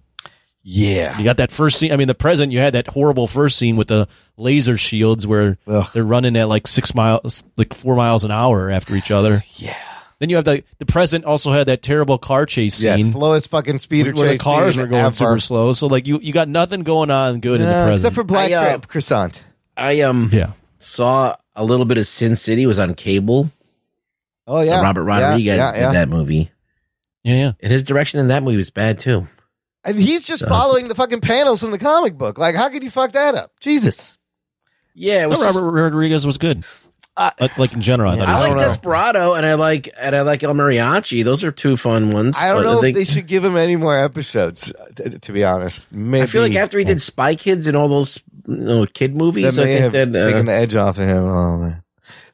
Yeah. You got that first scene. I mean, the present. You had that horrible first scene with the laser shields where Ugh. they're running at like six miles, like four miles an hour after each other. *sighs* Yeah. Then you have the the present also had that terrible car chase Yeah, scene slowest fucking speeder where the chase cars scene were going ever. super slow. So like you you got nothing going on good in the present. except for Black I, uh, Crab Croissant. I um yeah. saw a little bit of Sin City was on cable. Oh yeah, Robert Yeah, Rodriguez yeah, did yeah. that movie, Yeah, yeah. and his direction in that movie was bad too. And he's just So- following the fucking panels in the comic book. Like, how could you fuck that up? Jesus. Yeah, it was No, just- Robert Rodriguez was good. Uh, Uh, like in general, I thought I like don't know. Desperado, and I like and I like El Mariachi. Those are two fun ones. I don't know if think- they should give him any more episodes. uh, To be honest, maybe I feel like after he did Spy Kids and all those you know, kid movies, I may think have that uh, taken the edge off of him. Oh man.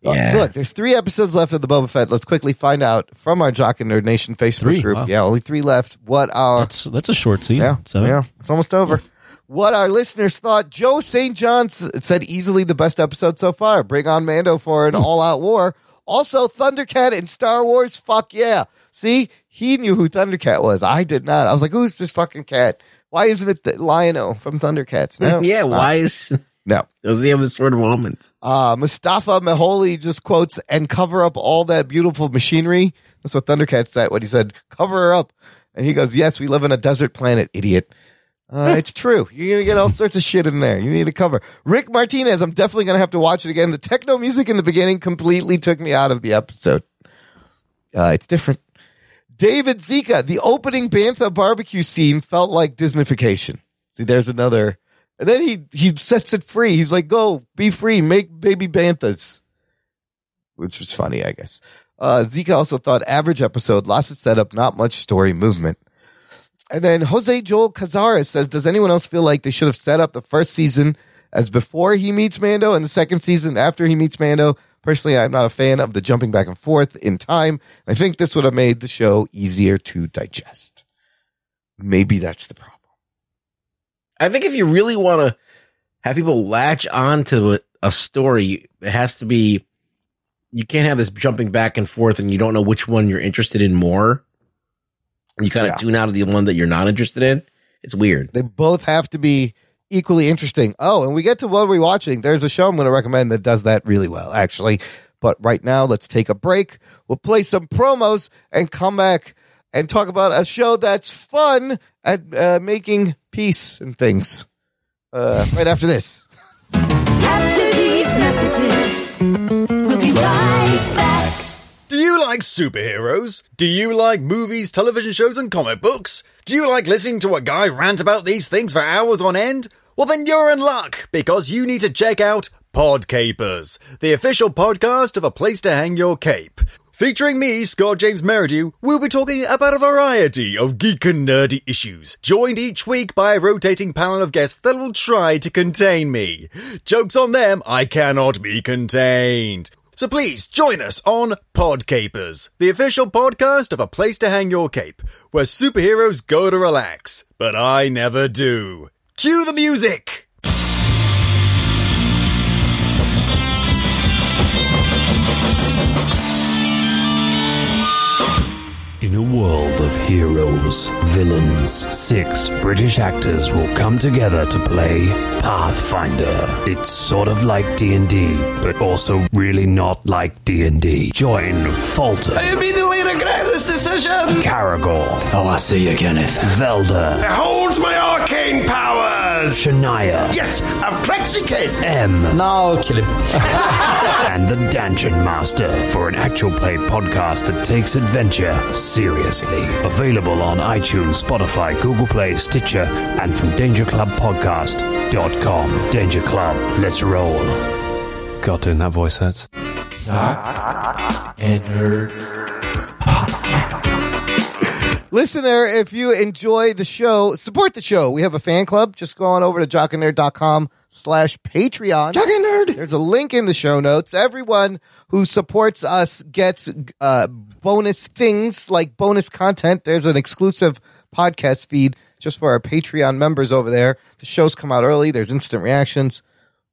Uh, Yeah. Look, there's three episodes left of the Boba Fett. Let's quickly find out from our Jock and Nerd Nation Facebook Three, group. wow. Yeah, only three left. What our That's that's a short season. yeah, Seven. yeah, it's almost over. What our listeners thought. Joe St. John said easily the best episode so far. Bring on Mando for an Hmm. all-out war. Also, Thundercat and Star Wars. Fuck yeah! See, he knew who Thundercat was. I did not. I was like, who's this fucking cat? Why isn't it the Lion-O from Thundercats? No, yeah, why is No. does he have this sort of moments? Uh, Mustafa Maholi just quotes and cover up all that beautiful machinery. That's what Thundercat said what he said, cover her up. And he goes, yes, we live in a desert planet, idiot. Uh, it's true. You're going to get all sorts of shit in there. You need to cover. Rick Martinez, I'm definitely going to have to watch it again. The techno music in the beginning completely took me out of the episode. Uh, it's different. David Zika, the opening Bantha barbecue scene felt like Disneyfication. See, there's another. And then he he sets it free. He's like, "Go, be free, make baby banthas," which was funny, I guess. Uh, Zika also thought average episode, lots of setup, not much story movement. And then Jose Joel Cazares says, "Does anyone else feel like they should have set up the first season as before he meets Mando, and the second season after he meets Mando?" Personally, I'm not a fan of the jumping back and forth in time. I think this would have made the show easier to digest. Maybe that's the problem. I think if you really want to have people latch on to a, a story, it has to be. You can't have this jumping back and forth, and you don't know which one you're interested in more. You kind of Yeah. tune out of the one that you're not interested in. It's weird. They both have to be equally interesting. Oh, and we get to what we're watching. There's a show I'm going to recommend that does that really well, actually. But right now, let's take a break. We'll play some promos and come back and talk about a show that's fun at uh, making peace and things. Uh, right after this. After these messages, we'll be right back. Do you like superheroes? Do you like movies, television shows, and comic books? Do you like listening to a guy rant about these things for hours on end? Well, then you're in luck because you need to check out Podcapers, the official podcast of A Place to Hang Your Cape. Featuring me, Scott James Meridew, we'll be talking about a variety of geek and nerdy issues, joined each week by a rotating panel of guests that will try to contain me. Jokes on them, I cannot be contained. So please join us on Podcapers, the official podcast of A Place to Hang Your Cape, where superheroes go to relax, but I never do. Cue the music! A world of heroes, villains, six British actors will come together to play Pathfinder. It's sort of like D&D, but also really not like D&D. Join Fulton, I immediately regret this decision. Caragor, Oh, I see you, Kenneth. Velda, Behold my arcane powers! Shania, Yes, I've Trexicus! M, No, I'll kill him. *laughs* and the Dungeon Master for an actual play podcast that takes adventure seriously. Available on iTunes, Spotify, Google Play, Stitcher, and from DangerClubPodcast.com. Danger Club, let's roll. God, doing that voice hurts. Jock and Nerd Listener, if you enjoy the show, support the show. We have a fan club. Just go on over to jockandnerd.com slash Patreon. Jock and Nerd. There's a link in the show notes. Everyone who supports us gets uh, bonus things like bonus content. There's an exclusive podcast feed just for our Patreon members over there. The shows come out early. There's instant reactions,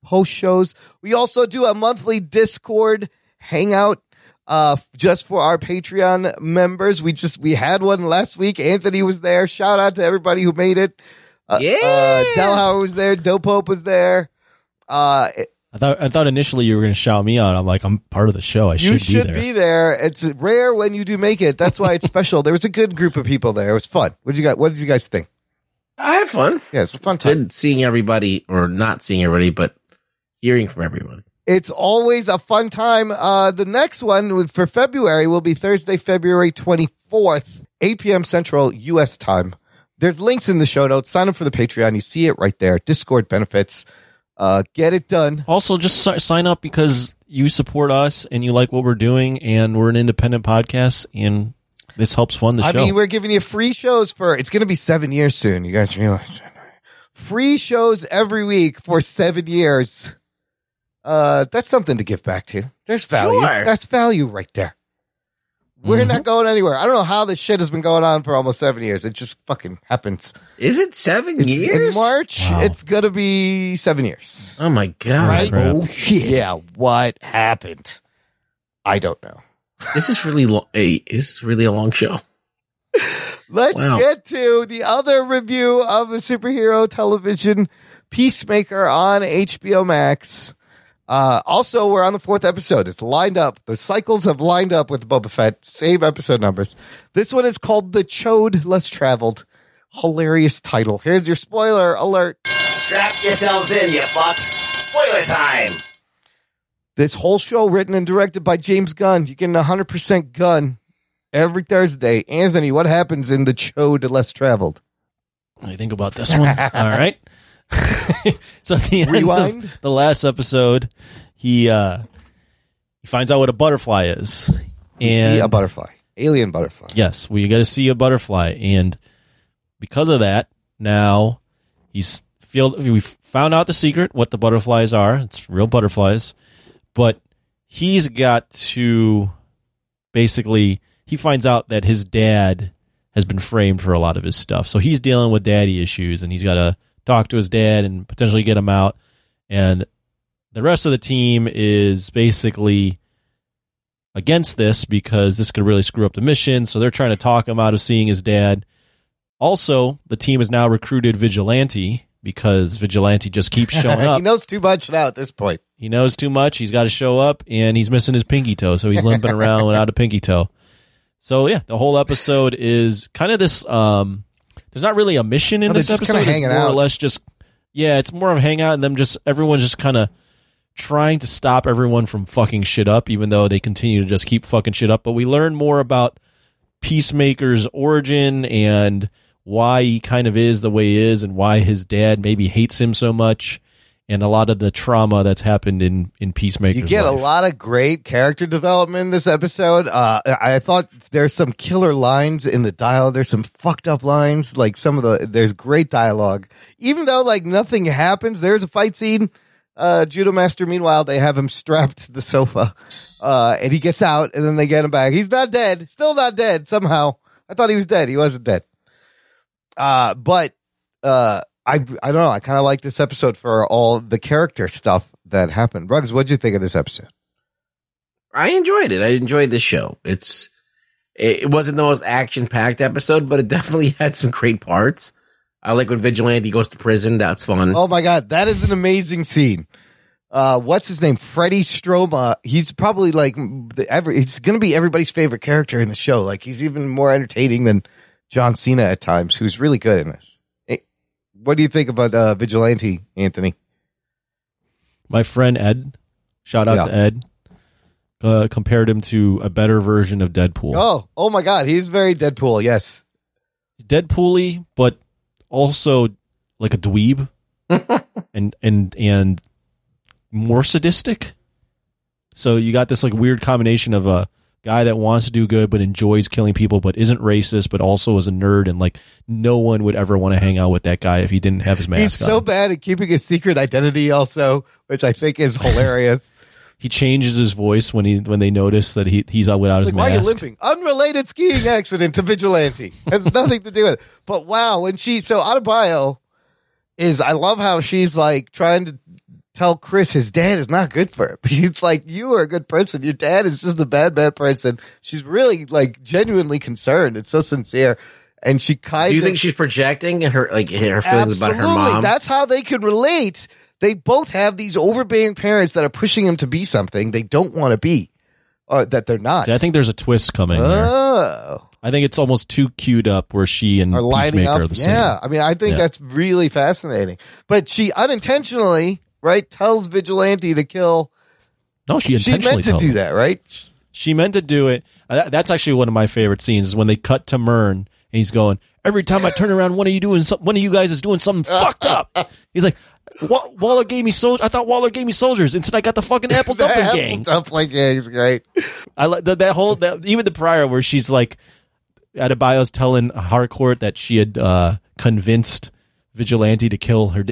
post shows. We also do a monthly Discord hangout uh just for our Patreon members. We just we had one last week. Anthony was there. Shout out to everybody who made it. Uh, Yeah. uh Delhauer was there, Dope Hope was there. Uh I thought I thought initially you were going to shout me out. I'm like, I'm part of the show. I you should, should be there. You should be there. It's rare when you do make it. That's why it's special. There was a good group of people there. It was fun. What did you guys what did you guys think? I had fun. Yeah, it's a fun time. Good seeing everybody, or not seeing everybody, but hearing from everyone. It's always a fun time. Uh, the next one for February will be Thursday, February 24th, 8 p.m. Central U.S. time. There's links in the show notes. Sign up for the Patreon. You see it right there. Discord benefits. Uh, get it done. Also, just si- sign up because you support us and you like what we're doing, and we're an independent podcast, and this helps fund the show. I show. mean, we're giving you free shows for, it's going to be seven years soon. You guys realize that. Free shows every week for seven years. Uh, that's something to give back to. There's value. Sure. That's value right there. We're Mm-hmm. not going anywhere. I don't know how this shit has been going on for almost seven years. It just fucking happens. Is it seven It's years? in March. Wow. It's gonna be seven years. Oh my god! right? crap. Oh shit! Yeah, what happened? I don't know. This is really long. Hey, this is really a long show. *laughs* Let's Wow. get to the other review of the superhero television Peacemaker on HBO Max. Uh, also, we're on the fourth episode. It's lined up. The cycles have lined up with Boba Fett. Same episode numbers. This one is called The Chode Less Traveled. Hilarious title. Here's your spoiler alert. Strap yourselves in, you fucks. Spoiler time. This whole show written and directed by James Gunn. You get an 100% gun every Thursday. Anthony, what happens in The Chode Less Traveled? I think about this one? *laughs* All right. *laughs* so at the end Rewind. of the last episode, he uh he finds out what a butterfly is. We And see a butterfly. Alien butterfly. yes, we got to see a butterfly, and because of that, now he's feel we found out the secret what the butterflies are. It's real butterflies, but he's got to basically he finds out that his dad has been framed for a lot of his stuff. So he's dealing with daddy issues, and he's got to talk to his dad and potentially get him out. And the rest of the team is basically against this because this could really screw up the mission. So they're trying to talk him out of seeing his dad. Also, the team has now recruited Vigilante because Vigilante just keeps *laughs* showing up. he knows too much now at this point. He knows too much. He's got to show up, and he's missing his pinky toe, so he's limping *laughs* around without a pinky toe. So yeah, the whole episode is kind of this. Um, there's not really a mission in No, this episode. It's more or less just yeah, it's more of a hangout, and them just everyone's just kind of trying to stop everyone from fucking shit up, even though they continue to just keep fucking shit up. But we learn more about Peacemaker's origin and why he kind of is the way he is, and why his dad maybe hates him so much. And a lot of the trauma that's happened in in Peacemaker. You get a lot of great character development in this episode. Uh, I thought there's some killer lines in the dialogue. There's some fucked up lines. Like some of the, there's great dialogue. Even though like nothing happens, there's a fight scene. Uh, Judo Master, meanwhile, they have him strapped to the sofa. Uh, and he gets out and then they get him back. He's not dead. Still not dead somehow. I thought he was dead. He wasn't dead. Uh, but, uh, I, I don't know. I kind of like this episode for all the character stuff that happened. Ruggs, what'd you think of this episode? I enjoyed it. I enjoyed the show. It's it it wasn't the most action packed episode, but it *laughs* definitely had some great parts. I like when Vigilante goes to prison. That's fun. Oh my god, that is an amazing scene. Uh, what's his name? Freddie Stroma. He's probably like the every. He's going to be everybody's favorite character in the show. Like he's even more entertaining than John Cena at times, who's really good in this. What do you think about uh, Vigilante, Anthony? My friend Ed, shout out Yeah. to Ed, uh, compared him to a better version of Deadpool. Oh, oh my god, he's very Deadpool. Yes, Deadpool-y, but also like a dweeb, *laughs* and and and more sadistic. So you got this like weird combination of a guy that wants to do good but enjoys killing people, but isn't racist, but also is a nerd, and like no one would ever want to hang out with that guy if he didn't have his mask he's on. so bad at keeping his secret identity, also, which I think is hilarious. *laughs* he changes his voice when he when they notice that he he's out without his Like, why are you mask. limping? Unrelated skiing accident to vigilante *laughs* has nothing to do with it. But wow, when she so Adebayo is, I love how she's like trying to tell Chris his dad is not good for him. *laughs* He's like, you are a good person. Your dad is just a bad, bad person. She's really like genuinely concerned. It's so sincere, and she kind of. Do you think she's projecting her like her feelings about her mom? That's how they can relate. They both have these overbearing parents that are pushing them to be something they don't want to be, or that they're not. See, I think there's a twist coming. there. Oh. I think it's almost too queued up where she and are lining Peacemaker up. are the same. Yeah, I mean, I think Yeah. that's really fascinating. But she unintentionally, right, tells Vigilante to kill. No, she She meant to do him. that, right? She meant to do it. Uh, That's actually one of my favorite scenes is when they cut to Murn and he's going, Every time I turn around, one of you doing some, one of you guys is doing something *laughs* fucked up. He's like, Waller gave me soldiers. I thought Waller gave me soldiers. Instead, I got the fucking *laughs* apple dumpling apple gang. dumpling gang is great. I like that, that whole that even the prior where she's like, Adebayo's telling Harcourt that she had uh, convinced Vigilante to kill her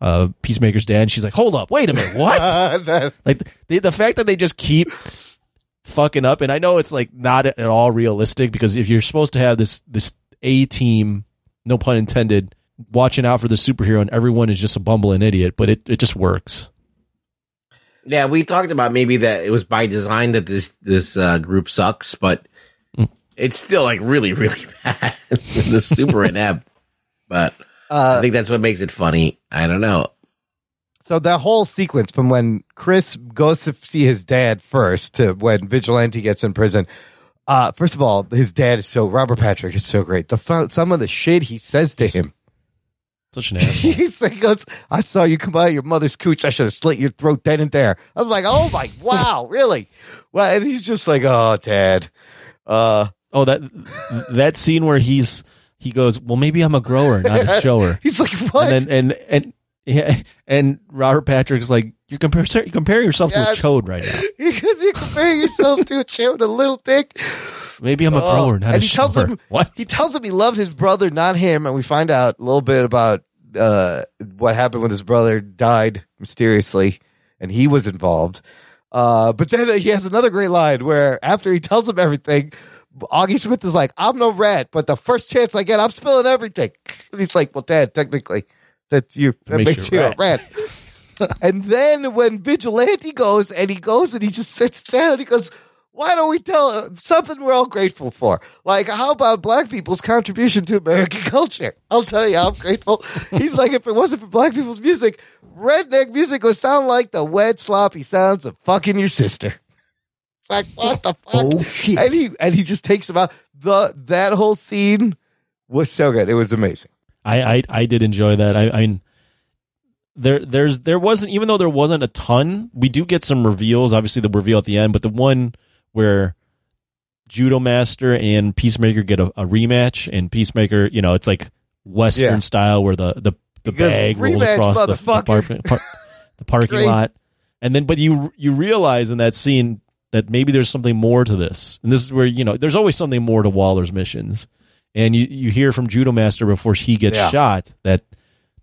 uh, Peacemaker's dad. And she's like, Hold up, wait a minute, what? *laughs* That- like the the fact that they just keep fucking up and i know it's like not at all realistic because if you're supposed to have this this a team no pun intended watching out for the superhero and everyone is just a bumbling idiot but it, it just works yeah, we talked about maybe that it was by design that this this uh, group sucks, but Mm. it's still like really really *laughs* bad. the super inept, but Uh, I think that's what makes it funny. I don't know. So the whole sequence from when Chris goes to see his dad first to when Vigilante gets in prison. Uh, first of all, his dad is so Robert Patrick is so great. The some of the shit he says to him. such an asshole *laughs* he goes, I saw you come out of your mother's cooch. I should have slit your throat then and there. I was like, oh my, *laughs* wow, really? Well, and he's just like, oh, dad. Uh, oh that that scene where he's he goes well maybe i'm a grower not a *laughs* shower he's like, what? and then and and yeah, and Robert Patrick's like you're comparing you're yourself Yes. *laughs* to a chode right now. because you're comparing yourself to a with a little dick. Maybe I'm a Oh, grower, not and a he tells shower. him *laughs* What? he tells him he loves his brother, not him, and we find out a little bit about uh, what happened when his brother died mysteriously, and he was involved. Uh, but then he has another great line where after he tells him everything, Auggie Smith is like, "I'm no rat, but the first chance I get, I'm spilling everything." *laughs* And he's like, "Well, Dad, technically, that's you. That Makes makes you a a rat." *laughs* and then when Vigilante goes and he goes and he just sits down, he goes, why don't we tell uh, something we're all grateful for? Like, how about black people's contribution to American *laughs* culture? I'll tell you, I'm grateful. He's like, if it wasn't for black people's music, redneck music would sound like the wet, sloppy sounds of fucking your sister. It's like, what the fuck? Oh, shit. And he and he just takes him out. The that whole scene was so good. It was amazing. I, I I did enjoy that. I, I mean, there there's there wasn't even though there wasn't a ton. We do get some reveals. Obviously, the reveal at the end, but the one where Judo Master and Peacemaker get a, a rematch, and Peacemaker, you know, it's like Western Yeah. style where the the the He goes, bag rolls across the motherfucker." apartment. Par- *laughs* the parking lot, and then but you you realize in that scene that maybe there's something more to this, and this is where you know there's always something more to Waller's missions, and you you hear from Judo Master before he gets Yeah. shot that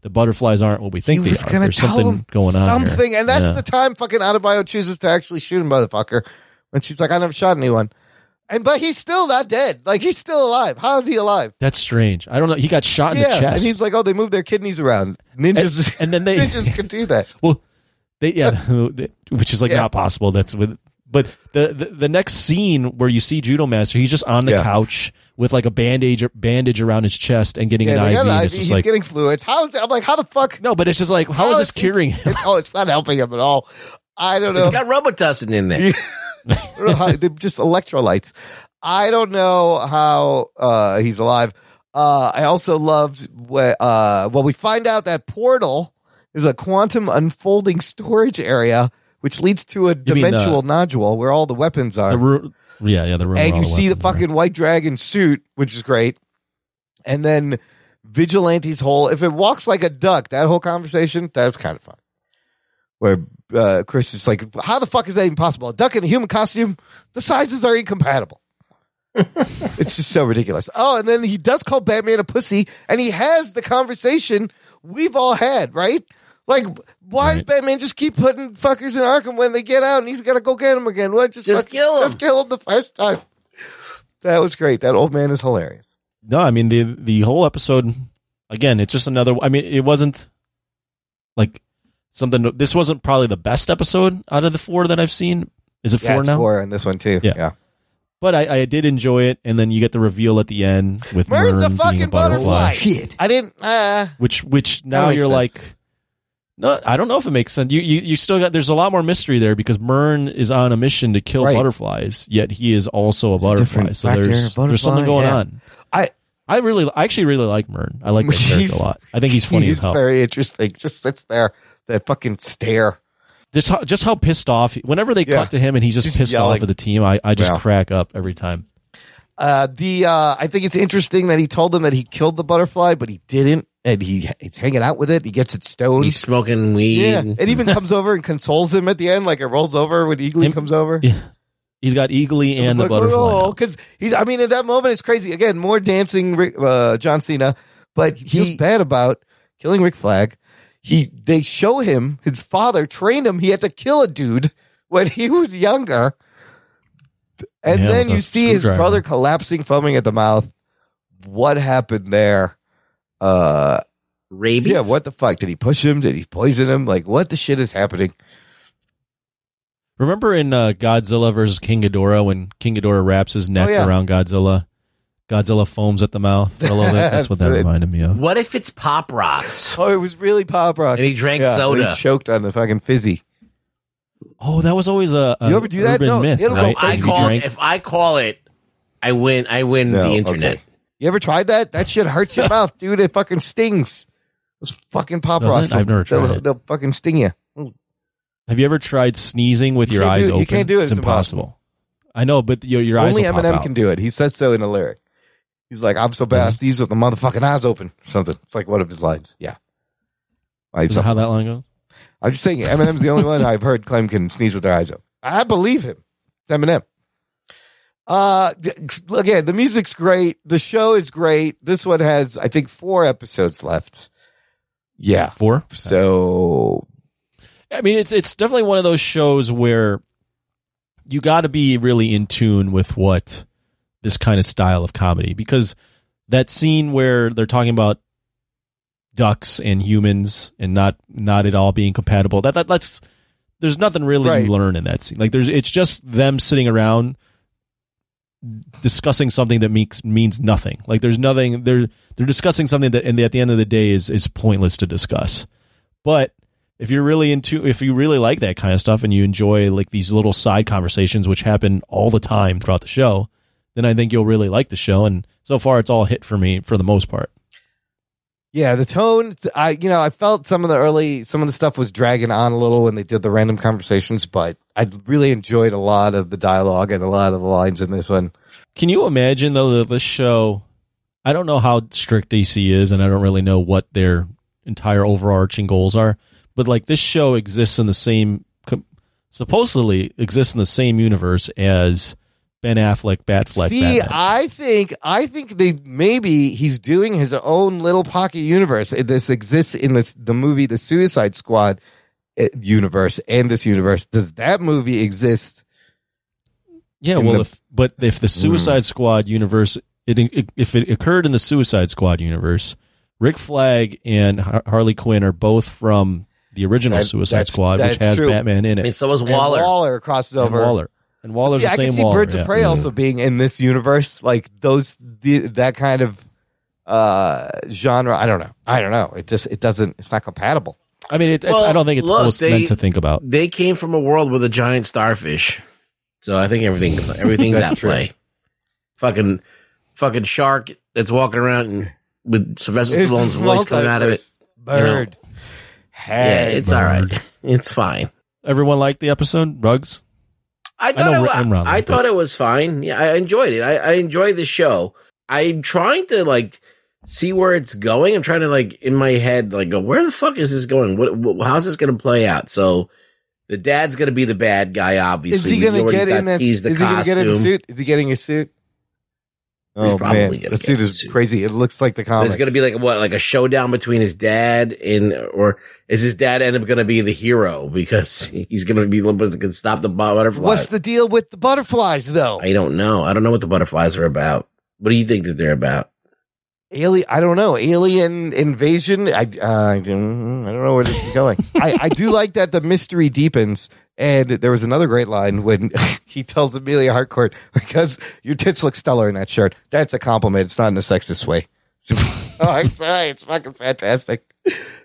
the butterflies aren't what we think he they was are. There's tell something him going on here. something, and that's Yeah. the time fucking Adebayo chooses to actually shoot him, motherfucker. When she's like, "I never shot anyone," and but he's still not dead. Like he's still alive. How is he alive? That's strange. I don't know. He got shot in yeah, the chest. and he's like, "Oh, they move their kidneys around. Ninjas, and, and then they *laughs* ninjas can do that." *laughs* Well, they yeah, *laughs* which is like Yeah. not possible. That's with. But the, the the next scene where you see Judo Master, he's just on the Yeah. couch with like a bandage bandage around his chest and getting Yeah, an IV. got an and IV. it's just He's like getting fluids. How is it? I'm like, how the fuck? no, but it's just like how is this curing him? It, oh, it's not helping him at all. I don't know. It's got Robitussin in there. I how, they're just electrolytes. I don't know how uh, he's alive. Uh, I also loved when uh, well, we find out that portal is a quantum unfolding storage area, which leads to a mean the- dimensional nodule where all the weapons are. The room, yeah, yeah, the room. where and all you see the weapons are. fucking white dragon suit, which is great. And then Vigilante's whole, if it walks like a duck, that whole conversation, that's kind of fun. Where uh, Chris is like, how the fuck is that even possible? A duck in a human costume? The sizes are incompatible. *laughs* it's just so ridiculous. Oh, and then he does call Batman a pussy, and he has the conversation we've all had, right? Like, why does Batman just keep putting fuckers in Arkham when they get out and he's got to go get them again? What? Just, Just fuck- kill 'em. Just kill him the first time. That was great. That old man is hilarious. No, I mean the the whole episode. Again, it's just another. I mean, it wasn't like something. This wasn't probably the best episode out of the four that I've seen. Is it Yeah, four it's now? four in this one too. Yeah. yeah. But I, I did enjoy it, and then you get the reveal at the end with Murn's a Murn being fucking butterfly. Shit. I didn't. Uh, which which now you're sense. like no i don't know if it makes sense you, you you still got there's a lot more mystery there because murn is on a mission to kill Right. butterflies yet he is also a a butterfly different so there's butterfly, there's something going yeah. on I i really i actually really like murn i like that *laughs* character a lot i think he's funny he's as hell very interesting. Just sits there, that fucking stare. just how, just how pissed off whenever they Yeah. cut to him and he's just Just pissed yelling. off at the team i, I just Yeah. crack up every time Uh, the uh, I think it's interesting that he told them that he killed the butterfly, but he didn't, and he he's hanging out with it. He gets it stoned. He's smoking weed. yeah, it even comes over and consoles him at the end, like it rolls over when Eagly Him- comes over. yeah he's got eagly and the Like, butterfly oh, because he. I mean, at that moment, it's crazy. Again, more dancing, Rick- uh, John Cena, but he feels bad about killing Rick Flag. He they show him his father trained him. He had to kill a dude when he was younger, and Yeah, then with a you see his screwdriver. brother collapsing, foaming at the mouth. What happened there? Uh, Rabies. yeah. What the fuck? Did he push him? Did he poison him? Like, what the shit is happening? Remember in uh, Godzilla versus King Ghidorah when King Ghidorah wraps his neck Oh, yeah. around Godzilla? Godzilla foams at the mouth a little bit. That's what that *laughs* reminded me of. What if it's Pop Rocks? Oh, it was really pop Rocks. And he drank Yeah, soda. He choked on the fucking fizzy. Oh, that was always a, a You ever do that? No, myth, right? I call if I call it, I win. I win No, the internet. okay. You ever tried that? That shit hurts your *laughs* mouth, dude. It fucking stings. Those fucking pop Does it? rocks. I've never they'll, tried it. They'll fucking sting you. Hmm. Have you ever tried sneezing with You your can't eyes do it. You open? can't do it. It's, It's impossible. I know, but your your eyes Only will pop Eminem out. can do it. He says so in the lyric. He's like, I'm so bad I mm-hmm. sneeze with the motherfucking eyes open. Something. It's like one of his lines. Yeah. Right, Is that how that line goes? I'm just saying, Eminem's the only one I've heard claim can sneeze with their eyes open. I believe him. It's Eminem. Uh, again, the music's great. The show is great. This one has, I think, four episodes left. Yeah. Four. So I mean, it's it's definitely one of those shows where you got to be really in tune with what this kind of style of comedy because that scene where they're talking about ducks and humans and not not at all being compatible that, that that's there's nothing really Right. you learn in that scene like there's it's just them sitting around discussing something that means means nothing. Like there's nothing they're they're discussing something that and at the end of the day is is pointless to discuss. But if you're really into if you really like that kind of stuff and you enjoy like these little side conversations which happen all the time throughout the show then i think you'll really like the show. And so far it's all hit for me for the most part Yeah, the tone. I you know I felt some of the early some of the stuff was dragging on a little when they did the random conversations, but I really enjoyed a lot of the dialogue and a lot of the lines in this one. can you imagine though that this show i don't know how strict dc is and i don't really know what their entire overarching goals are but like this show exists in the same, supposedly exists in the same universe as Ben Affleck, Batfleck. See, Batman. I think I think they maybe he's doing his own little pocket universe. This exists in this the movie The Suicide Squad uh, universe and this universe. Does that movie exist? Yeah, well, the- if, but if the Suicide Squad universe, it, it, if it occurred in the Suicide Squad universe, Rick Flag and Harley Quinn are both from the original That- Suicide that's- Squad, which has true. Batman in it. I mean, so was And Waller. Waller crosses And over. Waller. And Waller's See, the I same can see Waller. Birds yeah. of Prey also being in this universe, like those the, that kind of uh genre. I don't know. I don't know. It just it doesn't. It's not compatible. I mean, it, it's, Well, I don't think it's look, supposed they- meant to think about. They came from a world with a giant starfish, so I think everything everything's *laughs* That's at true. play. Fucking, fucking shark that's walking around and with Sylvester It's Stallone's voice coming out of it. multiverse. Bird. Yeah, it's all right. *laughs* It's fine. Everyone liked the episode, Rugs. I thought know it, Ri- Imran I, I thought it was fine. Yeah, I enjoyed it. I, I enjoyed the show. I'm trying to like see where it's going. I'm trying to like in my head like go where the fuck is this going? What, what how's this going to play out? So the dad's going to be the bad guy. Is Obviously, he going to get in that? teased Is he going to get in a suit? Is he getting a suit? Oh probably man, gonna that get suit a is crazy. It looks like the comics. There's going to be like what, like a showdown between his dad and, or is his dad end up going to be the hero because *laughs* he's going to be the one that can stop the butterfly? What's the deal with the butterflies though? I don't know. I don't know what the butterflies are about. What do you think that they're about? Alien, I don't know. Alien invasion. I, uh, I don't know where this is going. I, I do like that the mystery deepens. And there was another great line when *laughs* he tells Amelia Harcourt, because your tits look stellar in that shirt. That's a compliment. It's not in a sexist way. *laughs* So, oh, I'm sorry. It's fucking fantastic.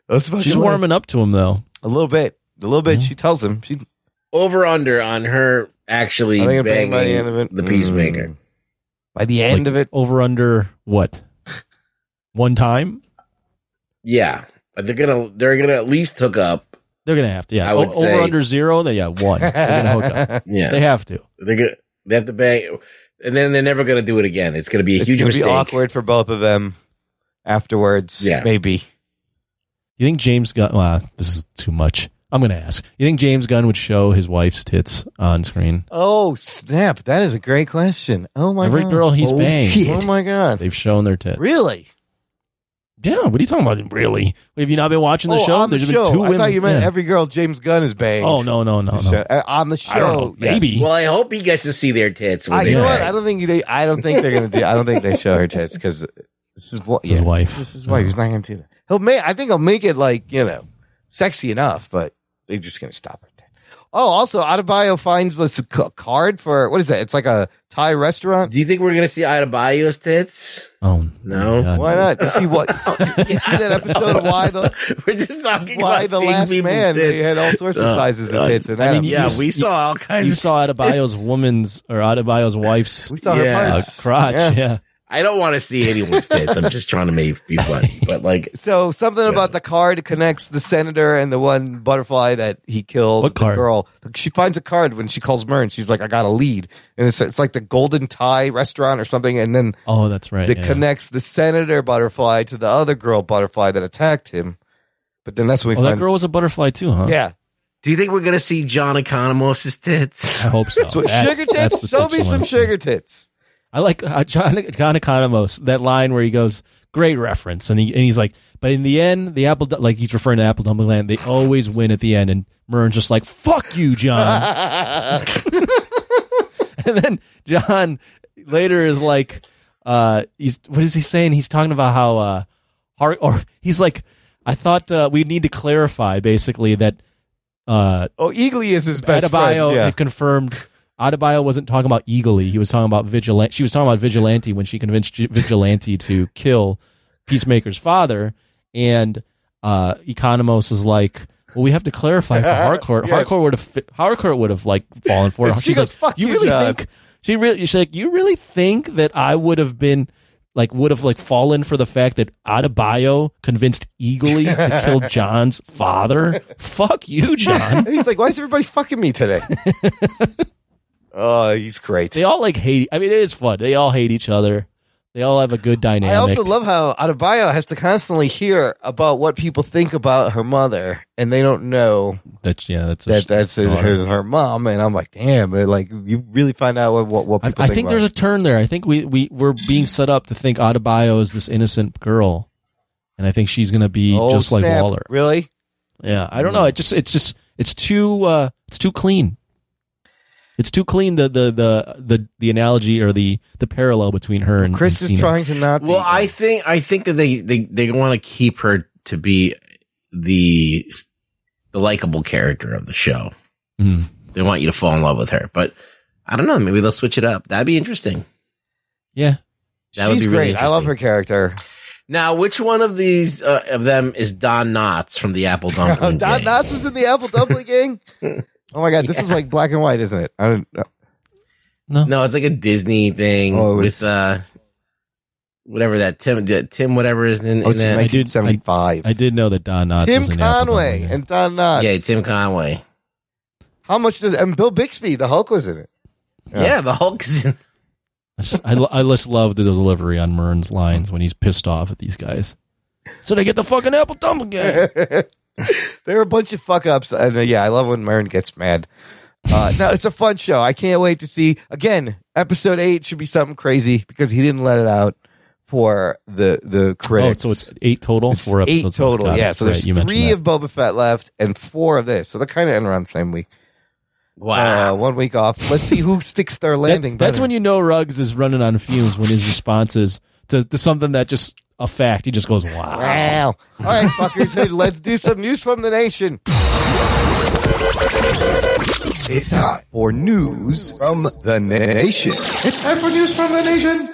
Those fucking She's lines. warming up to him though. a little bit. A little bit. She tells him. She, Over under on her actually I think I'm banging banging by the end of it. the peacemaker. Mm. by the end Like, of it, over under what? One time? Yeah, but they're gonna they're gonna at least hook up. They're gonna have to. Yeah, I would O- say- over under zero. They yeah, one. They're gonna hook up. *laughs* Yeah, They have to. They're gonna they have to bang, and then they're never gonna do it again. It's gonna be a it's huge going to mistake. be awkward for both of them afterwards. Yeah. Maybe. You think James Gunn? Well, this is too much. I'm gonna ask. You think James Gunn would show his wife's tits on screen? Oh snap! That is a great question. Oh my Every god! girl he's oh, banged. shit. Oh my god! They've shown their tits. Really? Yeah. What are you talking about? Really? Have you not been watching the oh, show? on the show. been two I women. thought you meant yeah. every girl James Gunn is banged. Oh no no no no. uh, on the show, I yes. Maybe. Well, I hope he gets to see their tits. When I, they you know what? I don't think they. I don't think they're gonna do. I don't think they show her tits because this is what It's his wife. This is his wife. He's not gonna do that. He'll make. I think he'll make it like you know, sexy enough, but they're just gonna stop it. Oh, also, Adebayo finds this c- card for what is that? It's like a Thai restaurant. Do you think we're gonna see Adebayo's tits? Oh No. God. Why not? You see what? You see that episode of Why the *laughs* We're just talking Why about the Last people's Man? They tits. had all sorts of Oh, sizes of God. tits in I that. mean, Yeah, episode. we saw all kinds. You of saw Adebayo's woman's or Adebayo's wife's we saw Yeah. her uh, crotch. Yeah. Yeah. I don't want to see anyone's tits. I'm just trying to make be funny, but like *laughs* So something about the card connects the senator and the one butterfly that he killed. What the card? girl. She finds a card when she calls Murn. She's like, "I got a lead," and it's it's like the Golden Tie restaurant or something. And then Oh, that's right. it yeah. connects the senator butterfly to the other girl butterfly that attacked him. But then that's when we Oh, that girl was a butterfly too, huh? yeah, Do you think we're gonna see John Economos' tits? I hope so. so That's- sugar tits. Show me some situation. sugar tits. I like uh, John, John Economos, that line where he goes, great reference. And, he, and he's like, but in the end, the Apple, like he's referring to Apple Dumpling Land, they always win at the end. And Murn's just like, fuck you, John. *laughs* and then John later is like, uh, he's, what is he saying? He's talking about how, uh, Har- or he's like, I thought uh, we need to clarify basically that uh, oh, Eagly is his best Adebayo friend. Yeah. had confirmed Adebayo wasn't talking about Eagly. He was talking about vigilante. She was talking about vigilante when she convinced vigilante to kill Peacemaker's father. And uh, Economos is like, well, we have to clarify for *laughs* Harcourt. Yes. Harcourt would have Harcourt would have like fallen for it. And *laughs* she She's goes, like, "Fuck you, really John." think she really? She's like, you really think that I would have been like would have like fallen for the fact that Adebayo convinced Eagly to kill *laughs* John's father? Fuck you, John. he's like, why is everybody fucking me today? Oh, he's great. They all like hate. I mean, it is fun. They all hate each other. They all have a good dynamic. I also love how Adebayo has to constantly hear about what people think about her mother, and they don't know that's yeah, that's a that that's his, her, her mom. And I'm like, damn, it, like you really find out what what, what I, people I think. think about there's a turn there. I think we we we're being set up to think Adebayo is this innocent girl, and I think she's going to be Oh, just like. Waller. Really? Yeah, I don't know. It just it's just it's too uh it's too clean. It's too clean. The the the the, the analogy or the the parallel between her and Chris and is Cena. trying to not. Well, I think I think that they they they want to keep her to be the the likable character of the show. Mhm. They want you to fall in love with her, but I don't know. Maybe they'll switch it up. That'd be interesting. Yeah, That would She's be really great. I love her character. Now, which one of these uh, of them is Don Knotts from the Apple *laughs* Dumpling? Don Gang? Knotts was in the Apple Dumpling Gang. *laughs* Oh my god, this is like black and white, isn't it? I don't know. No, no, it's like a Disney thing Oh, it was- with uh, whatever that Tim Tim whatever is in, Oh, it's in from that. 1975. I did know that Don Knotts Tim was in Apple Conway Dumpling. and Don Knotts. Yeah, Tim Conway. How much does and Bill Bixby, the Hulk, was in it? Yeah, the Hulk is in. *laughs* I just, I, I just love the delivery on Murn's lines when he's pissed off at these guys. So they get the fucking apple dumpling game. *laughs* *laughs* They're a bunch of fuck ups, and uh, yeah, I love when Murn gets mad. Uh, no, it's a fun show. I can't wait to see. Again, episode eight should be something crazy because he didn't let it out for the the oh, so it's eight total. It's Four eight episodes. total. Got it. Yeah, so there's you mentioned three of Boba Fett left and four of this. So they're kind of in around the same week. Wow. Uh, one week off. Let's see who sticks their landing. That- that's when you know Ruggs is running on fumes when his response is to, to something that just a fact. He just goes, "Wow." Wow. All right, fuckers. Hey, let's do some news from the nation. It's time for news from the nation. It's time for news from the nation.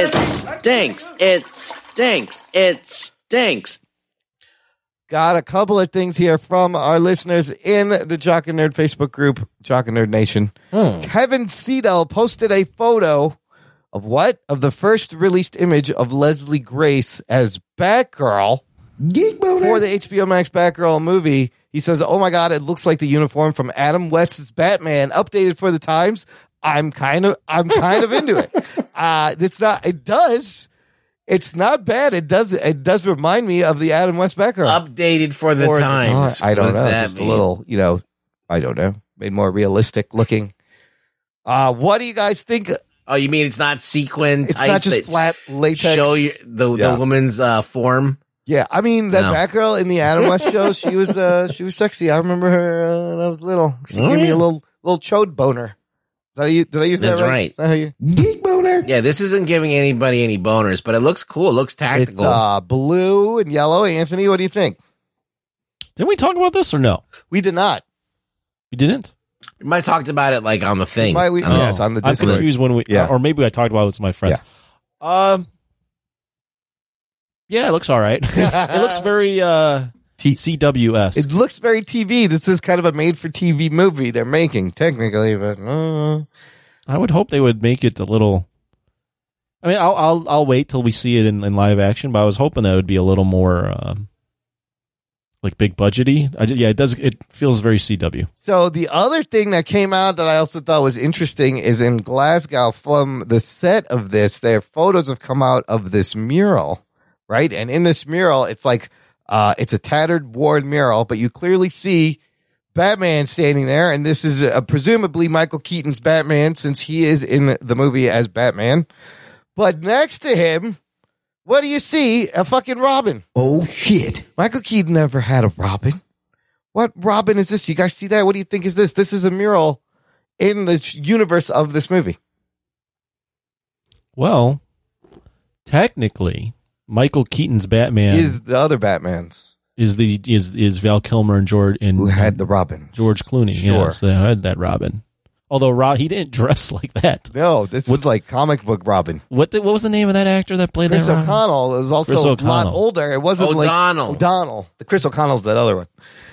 It stinks. It stinks. It stinks. Got a couple of things here from our listeners in the Jock and Nerd Facebook group, Jock and Nerd Nation. Kevin Seedell posted a photo of what? Of the first released image of Leslie Grace as Batgirl Geek for the HBO Max Batgirl movie. He says, "Oh my god, it looks like the uniform from Adam West's Batman, updated for the times." I'm kind of, I'm kind of into it. *laughs* Uh, it's not, it does. It's not bad. It does. It does remind me of the Adam West Batgirl Updated for the for times. time. I don't does know. that Just mean? a little, you know, I don't know. Made more realistic looking. Uh, what do you guys think? Oh, you mean it's not sequin? It's not just that flat latex. Show you the Yeah. the woman's uh, form. Yeah, I mean that No. Batgirl in the Adam West show, she was uh she was sexy. I remember her uh, when I was little. She Oh, gave me yeah. a little little chode boner. Did I, u- did I use That's that right? right. Is that how you? Geek. Yeah, this isn't giving anybody any boners, but it looks cool. It looks It's tactical. uh blue and yellow. Anthony, what do you think? Didn't we talk about this or no? We did not. We didn't. you might have talked about it like on the thing. Might we- Yes, on the. I'm confused when we, Yeah. or maybe I talked about it with my friends. Um, yeah, it looks all right. *laughs* it looks very uh, CWS. It looks very TV. This is kind of a made for TV movie they're making, technically, but uh, I would hope they would make it a little. I mean, I'll I'll I'll wait till we see it in, in live action, but I was hoping that it would be a little more um, like big budgety. I yeah, it does. It feels very CW. So the other thing that came out that I also thought was interesting is in Glasgow from the set of this, their photos have come out of this mural, right? And in this mural, it's like uh it's a tattered worn mural, but you clearly see Batman standing there, and this is uh, presumably Michael Keaton's Batman since he is in the movie as Batman. But next to him, what do you see? A fucking Robin. Oh shit. Michael Keaton never had a Robin. What Robin is this? You guys see that? What do you think is this? This is a mural in the universe of this movie. Well, technically, Michael Keaton's Batman Is the other Batman's is the is is Val Kilmer and George and who had the Robins? George Clooney. Sure. Yes, they had that Robin. Although Rob, he didn't *laughs* dress like that. No, this is like comic book Robin. What the, what was the name of that actor that played Chris that? Robin? O'Connell was also Chris a lot older. It wasn't O'Donnell. like O'Donnell. The Chris O'Connell's that other one.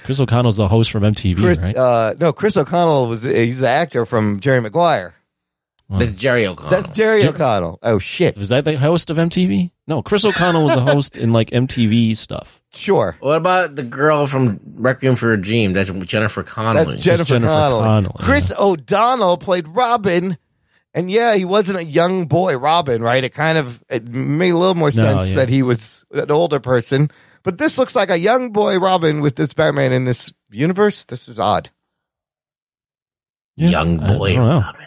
Chris O'Connell's the host from MTV, Chris, right? uh, no, Chris O'Connell was he's the actor from Jerry Maguire. That's Jerry O'Connell. That's Jerry O'Connell. Oh shit. Was that the host of MTV? No, Chris O'Connell was the *laughs* host in like MTV stuff. Sure. What about the girl from Requiem for a Dream? That's Jennifer Connelly. That's Jennifer, Connelly. Chris O'Donnell played Robin, and yeah, he wasn't a young boy Robin, right? It kind of it made a little more sense yeah. that he was an older person. But this looks like a young boy Robin with this Batman in this universe. This is odd. Yeah, Young boy I don't know.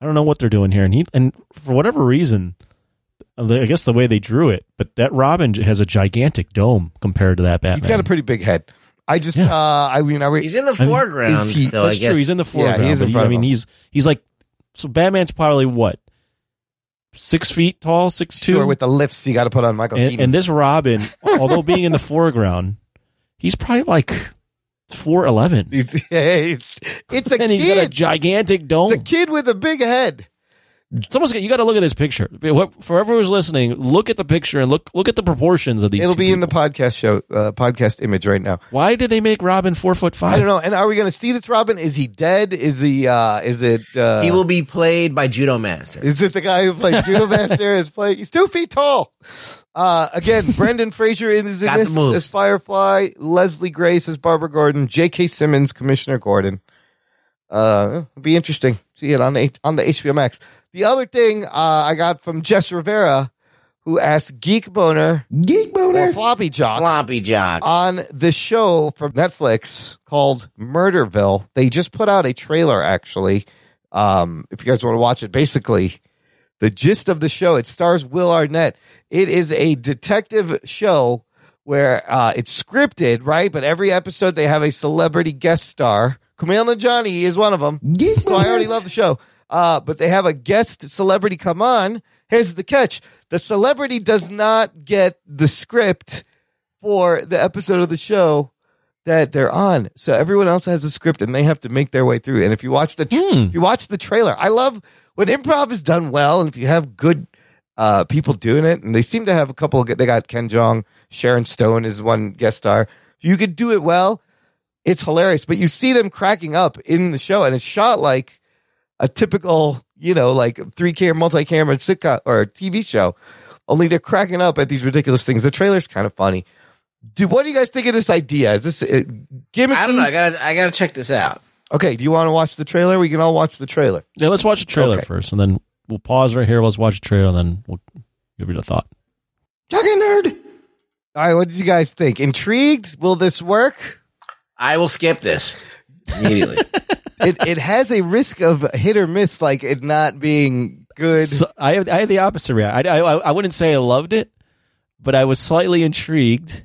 I don't know what they're doing here, and he and for whatever reason, I guess the way they drew it, but that Robin has a gigantic dome compared to that Batman. He's got a pretty big head. I just, uh, I mean, I re- He's in the I mean, foreground. is he- so That's I guess true. He's in the foreground. Yeah, he is in front I of mean, him. he's he's like so. Batman's probably what six feet tall, six two, sure with the lifts you got to put on Michael and, Keaton. and this Robin, although being in the *laughs* foreground, he's probably like four eleven. *laughs* He's, he's- it's a and he's got a gigantic dome. It's a kid with a big head. Someone's got, you got to look at this picture. For everyone who's listening, look at the picture and look look at the proportions of these. It'll two be in the podcast show, uh, podcast image right now. Why did they make Robin four foot five? I don't know. And are we going to see this Robin? Is he dead? Is he? uh Is it? uh he will be played by Judo Master. Is it the guy who played Judo *laughs* Master? Is play? He's two feet tall. Uh, again, *laughs* Brendan Fraser is in Got the this moves. as Firefly. Leslie Grace as Barbara Gordon. J.K. Simmons, Commissioner Gordon. Uh, it'll be interesting. See it on the on the HBO Max. The other thing uh, I got from Jess Rivera, who asked Geek Boner, Geek Boner, or Floppy Jock, Floppy Jock. on the show from Netflix called Murderville. They just put out a trailer, actually. Um, if you guys want to watch it, basically, the gist of the show it stars Will Arnett. It is a detective show where uh, it's scripted, right? But every episode they have a celebrity guest star. Kumail Nanjiani is one of them. So I already love the show. Uh, but they have a guest celebrity come on. Here's the catch: the celebrity does not get the script for the episode of the show that they're on. So everyone else has a script and they have to make their way through. And if you watch the tr- if you watch the trailer, I love when improv is done well and if you have good uh, people doing it, and they seem to have a couple. Of, they got Ken Jeong, Sharon Stone is one guest star. If you could do it well, it's hilarious. But you see them cracking up in the show, and it's shot like a typical, you know, like three camera, multi camera sitcom or TV show. Only they're cracking up at these ridiculous things. The trailer's kind of funny. Dude, what do you guys think of this idea? Is this uh, gimmicky? I don't know. I gotta I gotta check this out. Okay, do you want to watch the trailer? We can all watch the trailer. Yeah, let's watch the trailer Okay. first, and then we'll pause right here. Let's watch the trailer, and then we'll give it a thought. Talking nerd. All right, what did you guys think? Intrigued? Will this work? I will skip this immediately. *laughs* it it has a risk of hit or miss, like it not being good. So I have, I had the opposite reaction. I, I I wouldn't say I loved it, but I was slightly intrigued.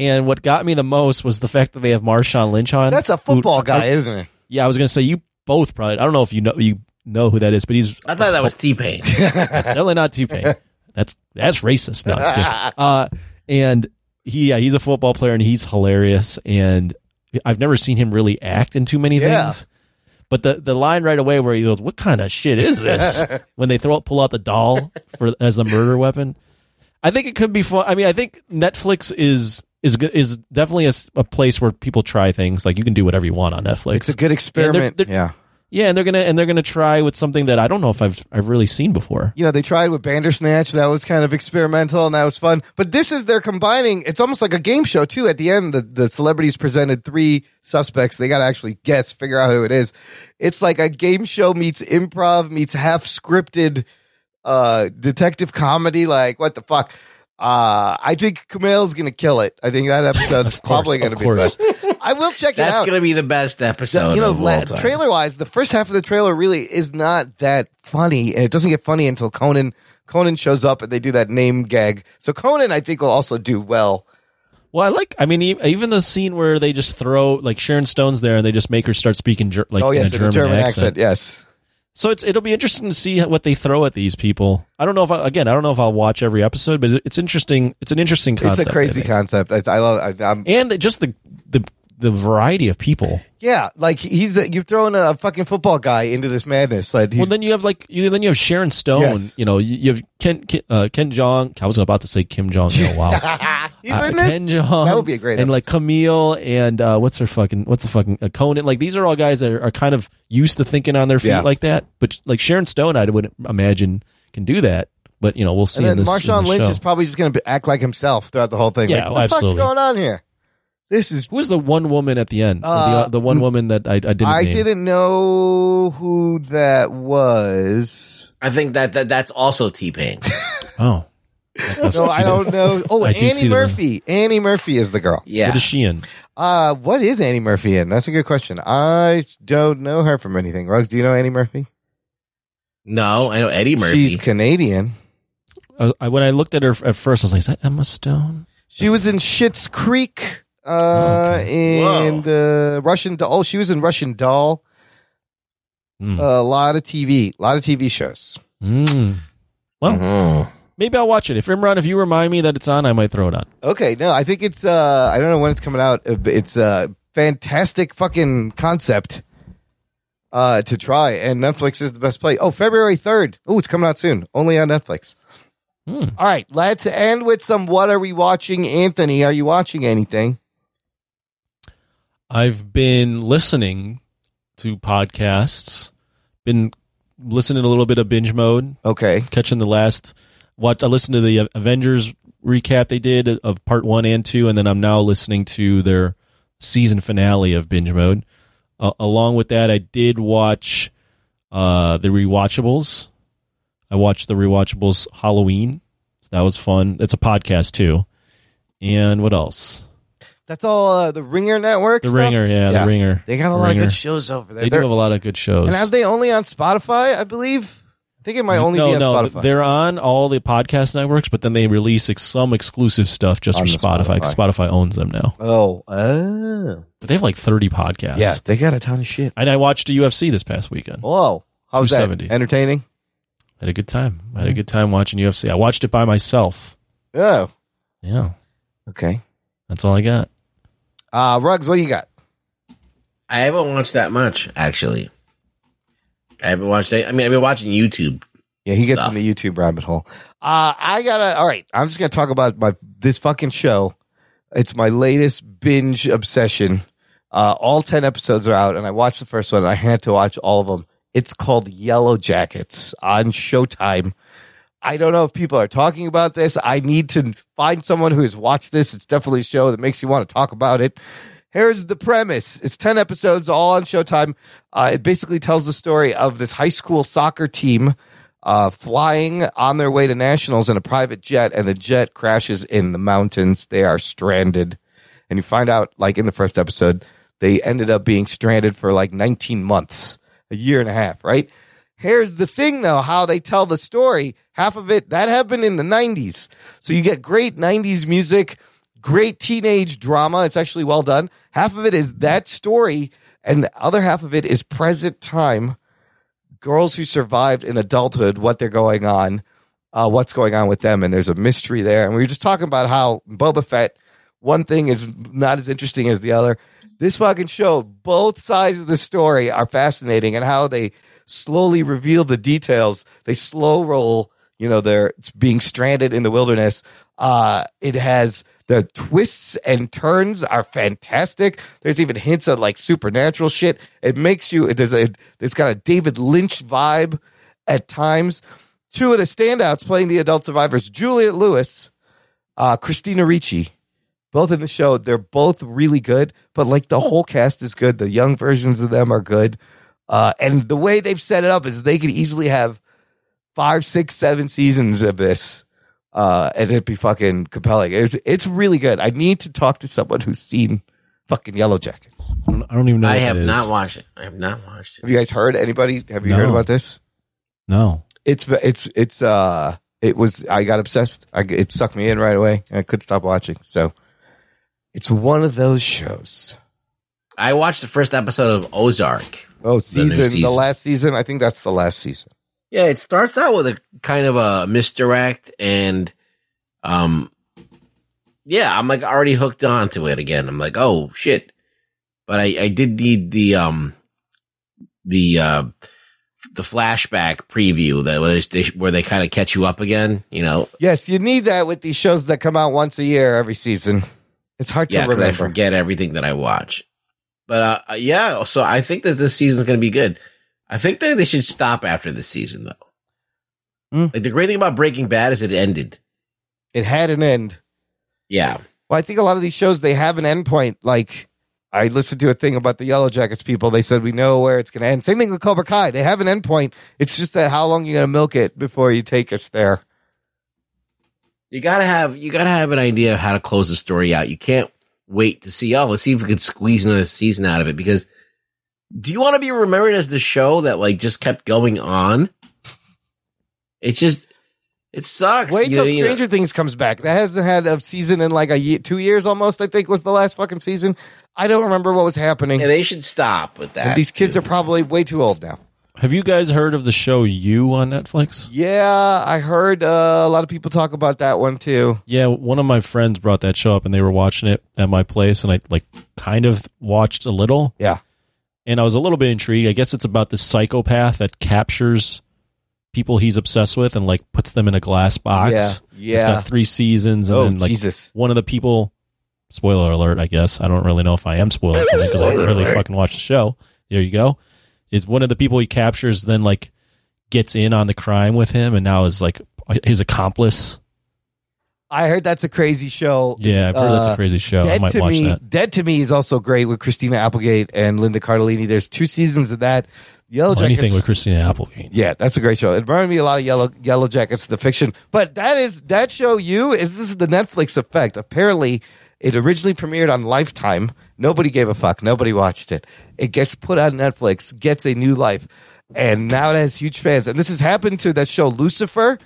And what got me the most was the fact that they have Marshawn Lynch on. That's a who- football guy, I- isn't it? Yeah, I was gonna say you both probably. I don't know if you know you know who that is, but he's. I thought that was T Pain. It's definitely not T Pain. That's that's racist. No, I'm. *laughs* Uh, and he yeah, he's a football player and he's hilarious. And I've never seen him really act in too many Yeah. things. But the, the line right away where he goes, "What kind of shit is *laughs* this?" when they throw pull out the doll for as the murder weapon, I think it could be fun. I mean, I think Netflix is is is definitely a place where people try things. Like you can do whatever you want on Netflix. It's a good And they're- experiment. they're- yeah. yeah, and they're gonna and they're gonna try with something that I don't know if I've I've really seen before. You know, they tried with Bandersnatch. That was kind of experimental and that was fun. But this is, they're combining, it's almost like a game show too. At the end, the, the celebrities presented three suspects. They got to actually guess, figure out who it is. It's like a game show meets improv meets half scripted, uh, detective comedy. Like, what the fuck? Uh, I think Kumail's going to kill it. I think that episode *laughs* is probably going to of be the course. best. I will check it That's out. That's gonna be the best episode. you know, of all la- time. trailer wise, the first half of the trailer really is not that funny, and it doesn't get funny until Conan Conan shows up and they do that name gag. So Conan, I think, will also do well. Well, I like. I mean, e- even the scene where they just throw like Sharon Stone's there and they just make her start speaking ger- like oh yes, in in a a German, German accent. accent. Yes, So it's it'll be interesting to see what they throw at these people. I don't know if I, again I don't know if I'll watch every episode, but it's interesting. It's an interesting concept. it's a crazy think. concept. I, I love. I, I'm, and just the the the variety of people. yeah, like he's a, you've thrown a fucking football guy into this madness. Like Well, then you have like you then you have Sharon Stone. Yes. You know, you, you have Ken Ken, uh, Ken Jeong. I was about to say Kim Jong. Il. Wow. He's uh, in this? Ken Jeong, That would be a great and like Kumail and uh, what's her fucking what's the fucking uh, Conan. Like these are all guys that are, are kind of used to thinking on their feet Yeah. like that. But like Sharon Stone, I wouldn't imagine can do that. But you know, we'll see. And then in this, Marshawn Lynch show. is probably just going to act like himself throughout the whole thing. Yeah, like, what the absolutely. fuck's going on here? This is. Who's the one woman at the end? Uh, the, the one woman that I, I didn't. I name. didn't know who that was. I think that, that that's also T Pain. *laughs* Oh, No, I don't know. Oh, I Annie Murphy. Annie Murphy is the girl. Yeah. What is she in? Uh, what is Annie Murphy in? That's a good question. I don't know her from anything. Rose, do you know Annie Murphy? No, I know Eddie Murphy. She's Canadian. Uh, I, when I looked at her at first, I was like, "Is that Emma Stone?" She was in Schitt's Creek. Uh, and uh, Russian Doll. Oh, she was in Russian Doll. Hmm. a lot of TV, a lot of TV shows. Mm. Well, Mm-hmm. maybe I'll watch it. If Imran, if you remind me that it's on, I might throw it on. Okay, no, I think it's. uh I don't know when it's coming out. It's a fantastic fucking concept uh to try, and Netflix is the best play. Oh, February third. Oh, it's coming out soon, only on Netflix. Hmm. All right, let's end with some. What are we watching, Anthony? Are you watching anything? I've been listening to podcasts. Been listening a little bit of binge mode. Okay, catching the last. What I listened to the Avengers recap they did of part one and two, and then I'm now listening to their season finale of binge mode. Uh, along with that, I did watch uh, the rewatchables. I watched the rewatchables Halloween. That was fun. It's a podcast too. And what else? That's all. Uh, the Ringer Network. The stuff? Ringer, yeah, the Ringer. They got a lot Ringer. of good shows over there. They do They're- have a lot of good shows. And are they only on Spotify? I believe. I think it might only no, be on no, Spotify. they're on all the podcast networks, but then they release ex- some exclusive stuff just On for Spotify. 'cause Spotify. Owns them now. Oh, oh. But they have like 30 podcasts. Yeah, they got a ton of shit. And I watched a UFC this past weekend. Whoa. How's that? 270. Entertaining? Had a good time. I had a good time watching UFC. I watched it by myself. Oh. Yeah. Okay. That's all I got. Uh, Ruggs, what do you got? I haven't watched that much actually. I haven't watched. I mean, I've been watching YouTube. Yeah, he gets stuff. in the YouTube rabbit hole. Uh, I gotta. All right, I'm just gonna talk about my this fucking show. It's my latest binge obsession. Uh, all ten episodes are out, and I watched the first one. And I had to watch all of them. It's called Yellow Jackets on Showtime. I don't know if people are talking about this. I need to find someone who has watched this. It's definitely a show that makes you want to talk about it. Here's the premise. It's 10 episodes, all on Showtime. Uh, it basically tells the story of this high school soccer team uh, flying on their way to nationals in a private jet, and the jet crashes in the mountains. They are stranded. And you find out, like in the first episode, they ended up being stranded for like 19 months, a year and a half, right? Here's the thing though, how they tell the story. Half of it, that happened in the 90s. So you get great 90s music, great teenage drama. It's actually well done. Half of it is that story, and the other half of it is present time. Girls who survived in adulthood, what they're going on, uh, what's going on with them, and there's a mystery there. And we were just talking about how Boba Fett, one thing is not as interesting as the other. This fucking show, both sides of the story are fascinating, and how they slowly reveal the details. They slow roll, you know, they're being stranded in the wilderness. Uh, it has the twists and turns are fantastic. There's even hints of like supernatural shit. It makes you, there's a, it's got a David Lynch vibe at times. Two of the standouts playing the adult survivors, Juliette Lewis, uh, Christina Ricci, both in the show. They're both really good, but like the whole cast is good. The young versions of them are good. Uh, and the way they've set it up is they could easily have five, six, seven seasons of this, uh, and it'd be fucking compelling. It's it's really good. I need to talk to someone who's seen fucking Yellow Jackets. I don't, I don't even know. I what have that is. not watched it. I have not watched it. Have you guys heard anybody? Have you No. heard about this? No. It's it's it's uh it was I got obsessed. I, it sucked me in right away, and I couldn't stop watching. So it's one of those shows. I watched the first episode of Ozark. Oh, The season, the, last season. I think that's the last season. Yeah, it starts out with a kind of a misdirect and um yeah, I'm like already hooked onto it again. I'm like, oh shit. But I, I did need the um the uh the flashback preview that where they, where they kind of catch you up again. You know, Yes, you need that with these shows that come out once a year every season. It's hard yeah, to because I forget everything that I watch. But uh, yeah, so I think that this season's going to be good. I think that they should stop after this season, though. Hmm. Like the great thing about Breaking Bad is it ended. It had an end. Yeah, Well, I think a lot of these shows they have an end point. Like I listened to a thing about the Yellow Jackets people. They said we know where it's going to end. Same thing with Cobra Kai. They have an end point. It's just that how long you going to milk it before you take us there. you gotta have you gotta have an idea of how to close the story out. You can't wait to see. Oh, let's see if we could squeeze another season out of it. Because do you want to be remembered as the show that like just kept going on? It just it sucks. Wait you till know, you know. Stranger Things comes back. That hasn't had a season in like a year, two years almost. I think was the last fucking season. I don't remember what was happening. Yeah, they should stop with that. And these kids are probably way too old now. Have you guys heard of the show You on Netflix? Yeah, I heard uh, a lot of people talk about that one too. Yeah, one of my friends brought that show up and they were watching it at my place and I like kind of watched a little. Yeah. And I was a little bit intrigued. I guess it's about this psychopath that captures people he's obsessed with and like puts them in a glass box. Yeah, yeah. It's got three seasons and Oh, then like Jesus. one of the people spoiler alert, I guess. I don't really know if I am spoiling something because I Spoiler really fucking watched the show. There you go. Is one of the people he captures then like gets in on the crime with him and now is like his accomplice. I heard that's a crazy show. Yeah, I've heard that's a uh, crazy show. I Dead might to watch me, that. Dead to me is also great with Christina Applegate and Linda Cardellini. There's two seasons of that. Yellow oh, Well, Jackets. anything with Christina Applegate. yeah, that's a great show. It reminded me a lot of Yellow Yellow Jackets, the fiction. But that is that show. You is this is the Netflix effect. Apparently, it originally premiered on Lifetime. Nobody gave a fuck. Nobody watched it. It gets put on Netflix, gets a new life, and now it has huge fans. And this has happened to that show Lucifer.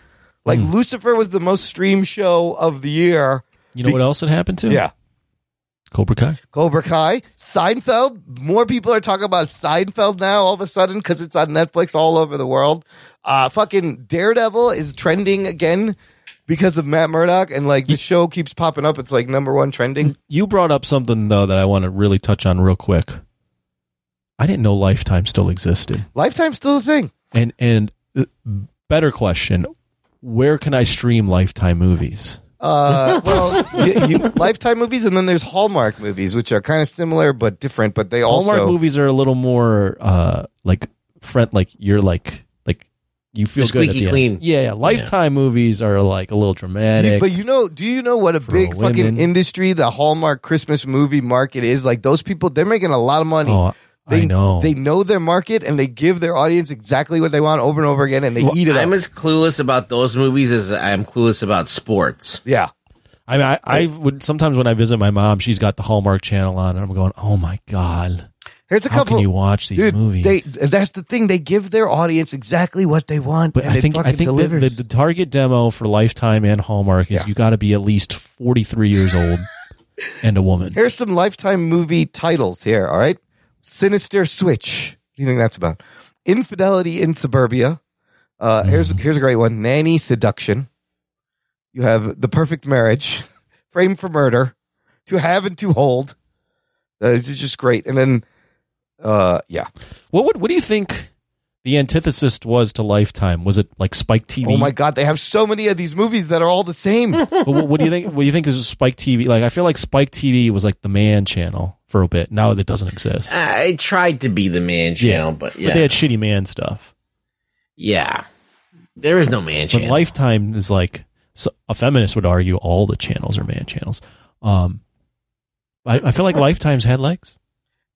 Like Hmm. Lucifer was the most streamed show of the year. You know what else it happened to? Yeah. Cobra Kai. Cobra Kai, Seinfeld. More people are talking about Seinfeld now all of a sudden because it's on Netflix all over the world. Uh, fucking Daredevil is trending again because of Matt Murdock, and like the show keeps popping up. It's like number one trending. You brought up something though that I want to really touch on real quick. I didn't know Lifetime still existed. Lifetime's still a thing. And and uh, better question, where can I stream Lifetime movies? Uh, *laughs* well, you, you, Lifetime movies, and then there's Hallmark movies, which are kind of similar but different. But they Hallmark also movies are a little more uh like friend like you're like you feel They're good at squeaky the end. clean. Yeah, yeah. Lifetime movies are like a little Do you- dramatic. but you know, do you know what a big women. fucking industry the Hallmark Christmas movie market is? Like those people, they're making a lot of money. oh, They I know. They know their market and they give their audience exactly what they want over and over again, and they eat it I'm up. as clueless about those movies as I'm clueless about sports. Yeah. I mean, I, I would sometimes when I visit my mom, she's got the Hallmark channel on, and I'm going, "Oh my god, Here's a how couple. can you watch these Dude, movies?" They, that's the thing. They give their audience exactly what they want, but and I think I think the, the, the target demo for Lifetime and Hallmark is Yeah. you got to be at least 43 years old *laughs* and a woman. Here's some Lifetime movie titles here. All right, Sinister Switch. What do you think that's about? Infidelity in Suburbia. Uh, Here's Mm. here's a great one. Nanny Seduction. You have The Perfect Marriage, *laughs* Frame for Murder, To Have and To Hold. Uh, this is just great. And then, uh, yeah. What would what do you think the antithesis was to Lifetime? Was it like Spike TV? Oh my God, they have so many of these movies that are all the same. *laughs* But what, what do you think? What do you think is Spike TV? Like I feel like Spike TV was like the man channel for a bit. Now it doesn't exist. I tried to be the man channel, but yeah, But they had shitty man stuff. yeah, there is no man But channel. Lifetime is like so a feminist would argue all the channels are man channels. Um, I, I feel like Lifetime's had legs.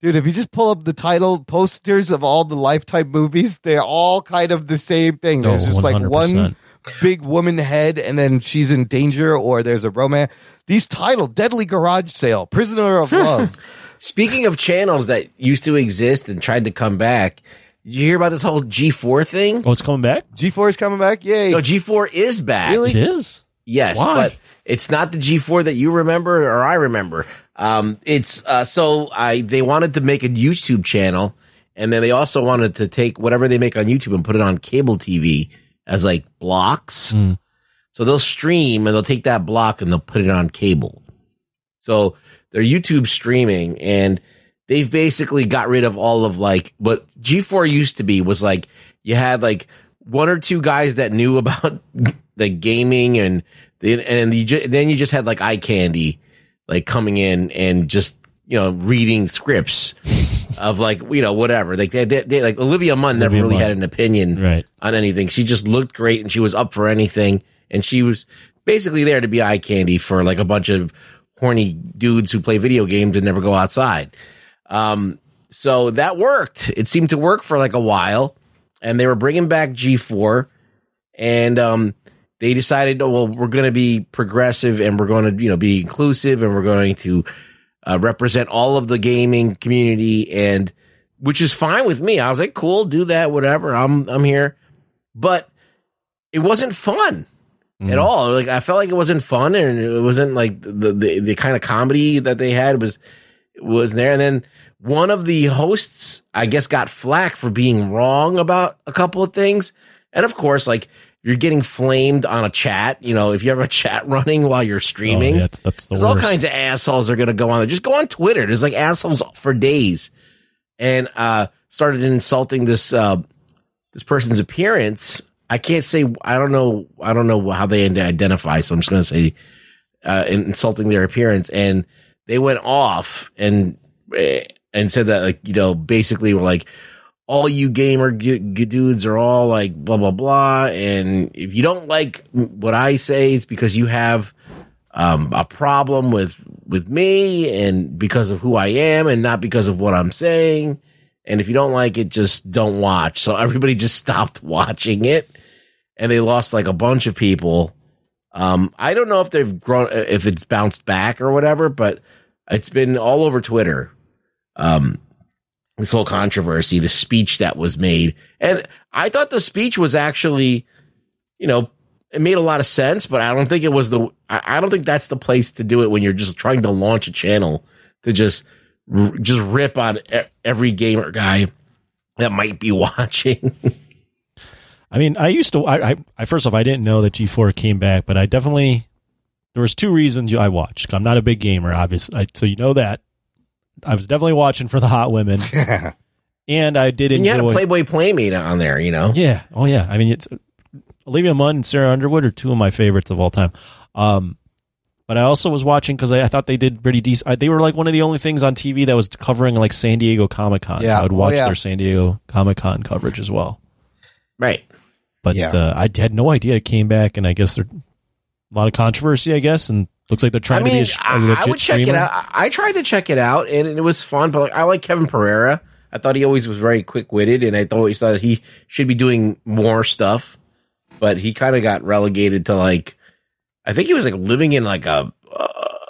Dude, if you just pull up the title posters of all the Lifetime movies, they're all kind of the same thing. No, There's just like 100%. one big woman head, and then she's in danger, or there's a romance. These title: Deadly Garage Sale, Prisoner of *laughs* Love. Speaking of channels that used to exist and tried to come back, did you hear about this whole G4 thing? Oh, it's coming back. G4 is coming back. Yay! No, G4 is back. Really? It is. Yes, Why? but it's not the G4 that you remember or I remember. Um, it's uh, so I they wanted to make a YouTube channel, and then they also wanted to take whatever they make on YouTube and put it on cable TV as like blocks. Mm. So they'll stream and they'll take that block and they'll put it on cable. So they're YouTube streaming and they've basically got rid of all of like what G4 used to be was like you had like one or two guys that knew about *laughs* the gaming and and you ju- then you just had like eye candy like coming in and just you know reading scripts *laughs* of like you know whatever. Like they, they, they- like Olivia Munn never Olivia really Munn. had an opinion Right. on anything. She just looked great and she was up for anything. And she was basically there to be eye candy for like a bunch of horny dudes who play video games and never go outside. Um so that worked. It seemed to work for like a while. And they were bringing back G4 and um they decided oh, well we're going to be progressive and we're going to you know be inclusive and we're going to uh, represent all of the gaming community and which is fine with me. I was like cool do that whatever. I'm i'm here. But it wasn't fun Mm. at all. Like i felt like it wasn't fun and it wasn't like the the, the kind of comedy that they had was was there. And then one of the hosts i guess got flack for being wrong about a couple of things. And of course like you're getting flamed on a chat you know if you have a *laughs* chat running while you're streaming. Oh, that's that's the there's worst. all kinds of assholes are going to go on there. Just go on twitter. There's like assholes for days. And uh started insulting this uh this person's appearance. I can't say i don't know i don't know how they identify so i'm just going to say uh insulting their appearance. And they went off and eh, and said that like you know basically were like all you gamer g- g- dudes are all like blah blah blah. And if you don't like what i say it's because you have um a problem with with me and because of who i am and not because of what i'm saying. And if you don't like it just don't watch. So everybody just *laughs* stopped watching it and they lost like a bunch of people. Um i don't know if they've grown if it's bounced back or whatever but it's been all over twitter. Um this whole controversy, the speech that was made. And I thought the speech was actually, you know, it made a lot of sense, but I don't think it was the, I, don't think that's the place to do it when you're just trying to launch a channel to just, just rip on every gamer guy that might be *laughs* watching. I mean, I used to. I, I, I first off, I didn't know that G4 came back, but I definitely there was two reasons I watched. I'm not a big gamer, obviously, I, so you know that. I was definitely watching for the hot women, *laughs* and I did and you enjoy. had a Playboy Playmate on there, you know? Yeah. Oh yeah. I mean, it's Olivia Munn and Sarah Underwood are two of my favorites of all time. Um, but I also was watching because I, I thought they did pretty decent. They were like one of the only things on TV that was covering like San Diego Comic Con. Yeah. So I would Oh, watch yeah. their San Diego Comic Con coverage as well. Right. But Yeah. uh, I had no idea it came back, and I guess there a lot of controversy. I guess, and looks like they're trying I mean, to be a, legit I would check streamer. it out. I, tried to check it out, and it was fun. But like, I like Kevin Pereira. I thought he always was very quick witted, and I always thought he should be doing more stuff. But he kind of got relegated to like, I think he was like living in like a,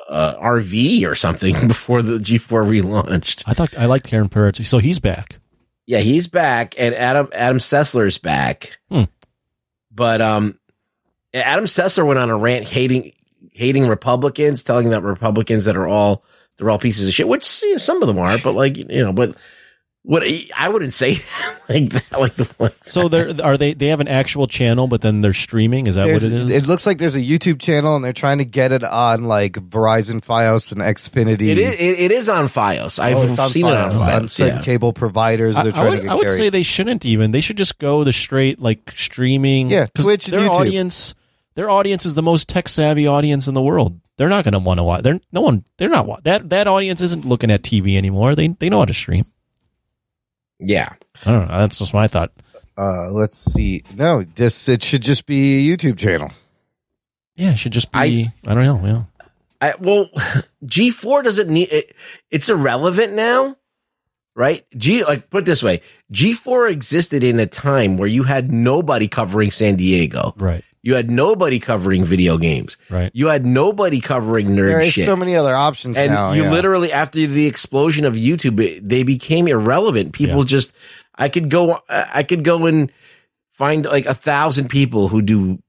uh RV or something *laughs* before the G4 relaunched. I thought I liked Kevin Pereira, so he's back. Yeah, he's back, and Adam Adam Sessler's back. Hmm. But um, Adam Sessler went on a rant hating hating Republicans, telling that Republicans that are all they're all pieces of shit, which you know, some of them are, but like you know, but what I wouldn't say *laughs* like that, like the one. So they're are they? They have an actual channel, but then they're streaming. Is that what it is? It looks like there's a YouTube channel, and they're trying to get it on like Verizon, FiOS, and Xfinity. It is it, it is on FiOS. Oh, I've Oh, it's on seen it on FiOS, FiOS. on certain yeah. cable providers. They're I trying would, to get I would carried. say they shouldn't even. They should just go the straight like streaming. Yeah, 'cause Twitch Their YouTube. audience, their audience is the most tech savvy audience in the world. They're not going to want to watch. They're no one. They're not that that audience isn't looking at TV anymore. They they know how to stream. Yeah. I don't know. That's just my thought. Uh, let's see. No, this it should just be a YouTube channel. Yeah, it should just be. I, don't know. Yeah. I, well, *laughs* G4 doesn't need it, it's irrelevant now, right? G like put it this way, G4 existed in a time where you had nobody covering San Diego. Right. You had nobody covering video games. Right. You had nobody covering nerd There is shit. so many other options and now. you yeah. literally after the explosion of YouTube, it, they became irrelevant. People just I could go I could go and find like a thousand people who do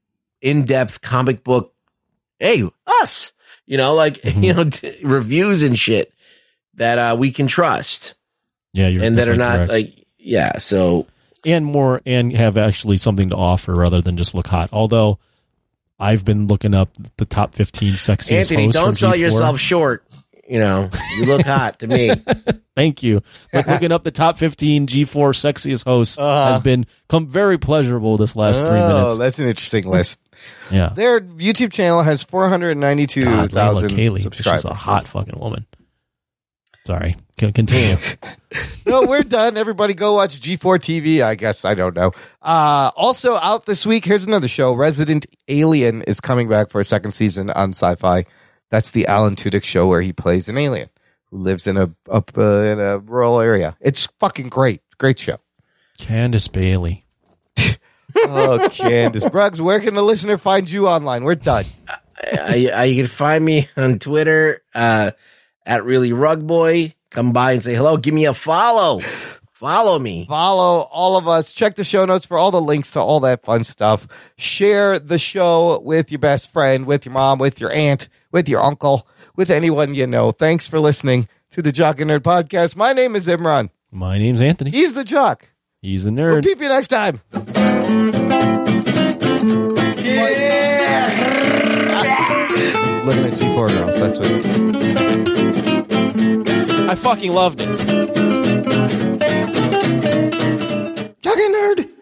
in-depth comic book hey, us, you know, like *laughs* you know, t- reviews and shit that uh we can trust Yeah, you're and that are definitely not correct. like yeah, so and more and have actually something to offer rather than just look hot. Although I've been looking up the top 15 sexiest hosts. Anthony, don't sell G4. yourself short. You know, you look hot to me. *laughs* Thank you. Like looking up the top 15 G4 sexiest hosts has been come very pleasurable this last three Uh-huh. Oh, minutes. that's an interesting list. Yeah. Their YouTube channel has 492,000 Kaylee. She's subscribers. a hot fucking woman. Sorry. Can continue. *laughs* no, we're done. Everybody go watch G4 TV, I guess. I don't know. Uh, also out this week, here's another show. Resident Alien is coming back for a second season on Syfy. That's the Alan Tudyk show where he plays an alien who lives in a up uh, in a rural area. It's fucking great. Great show. Candace Bailey. *laughs* Oh, Candace Bruggs, where can the listener find you online? We're done. I, I, you can find me on Twitter uh, at really rug boy. Come by and say hello. Give me a follow. Follow me. Follow all of us. Check the show notes for all the links to all that fun stuff. Share the show with your best friend, with your mom, with your aunt, with your uncle, with anyone you know. Thanks for listening to the Jock and Nerd podcast. My name is Imran. My name's Anthony. He's the Jock. He's the We'll nerd. peep you next time. *laughs* looking at two poor girls. That's what. I fucking loved it. Talking nerd.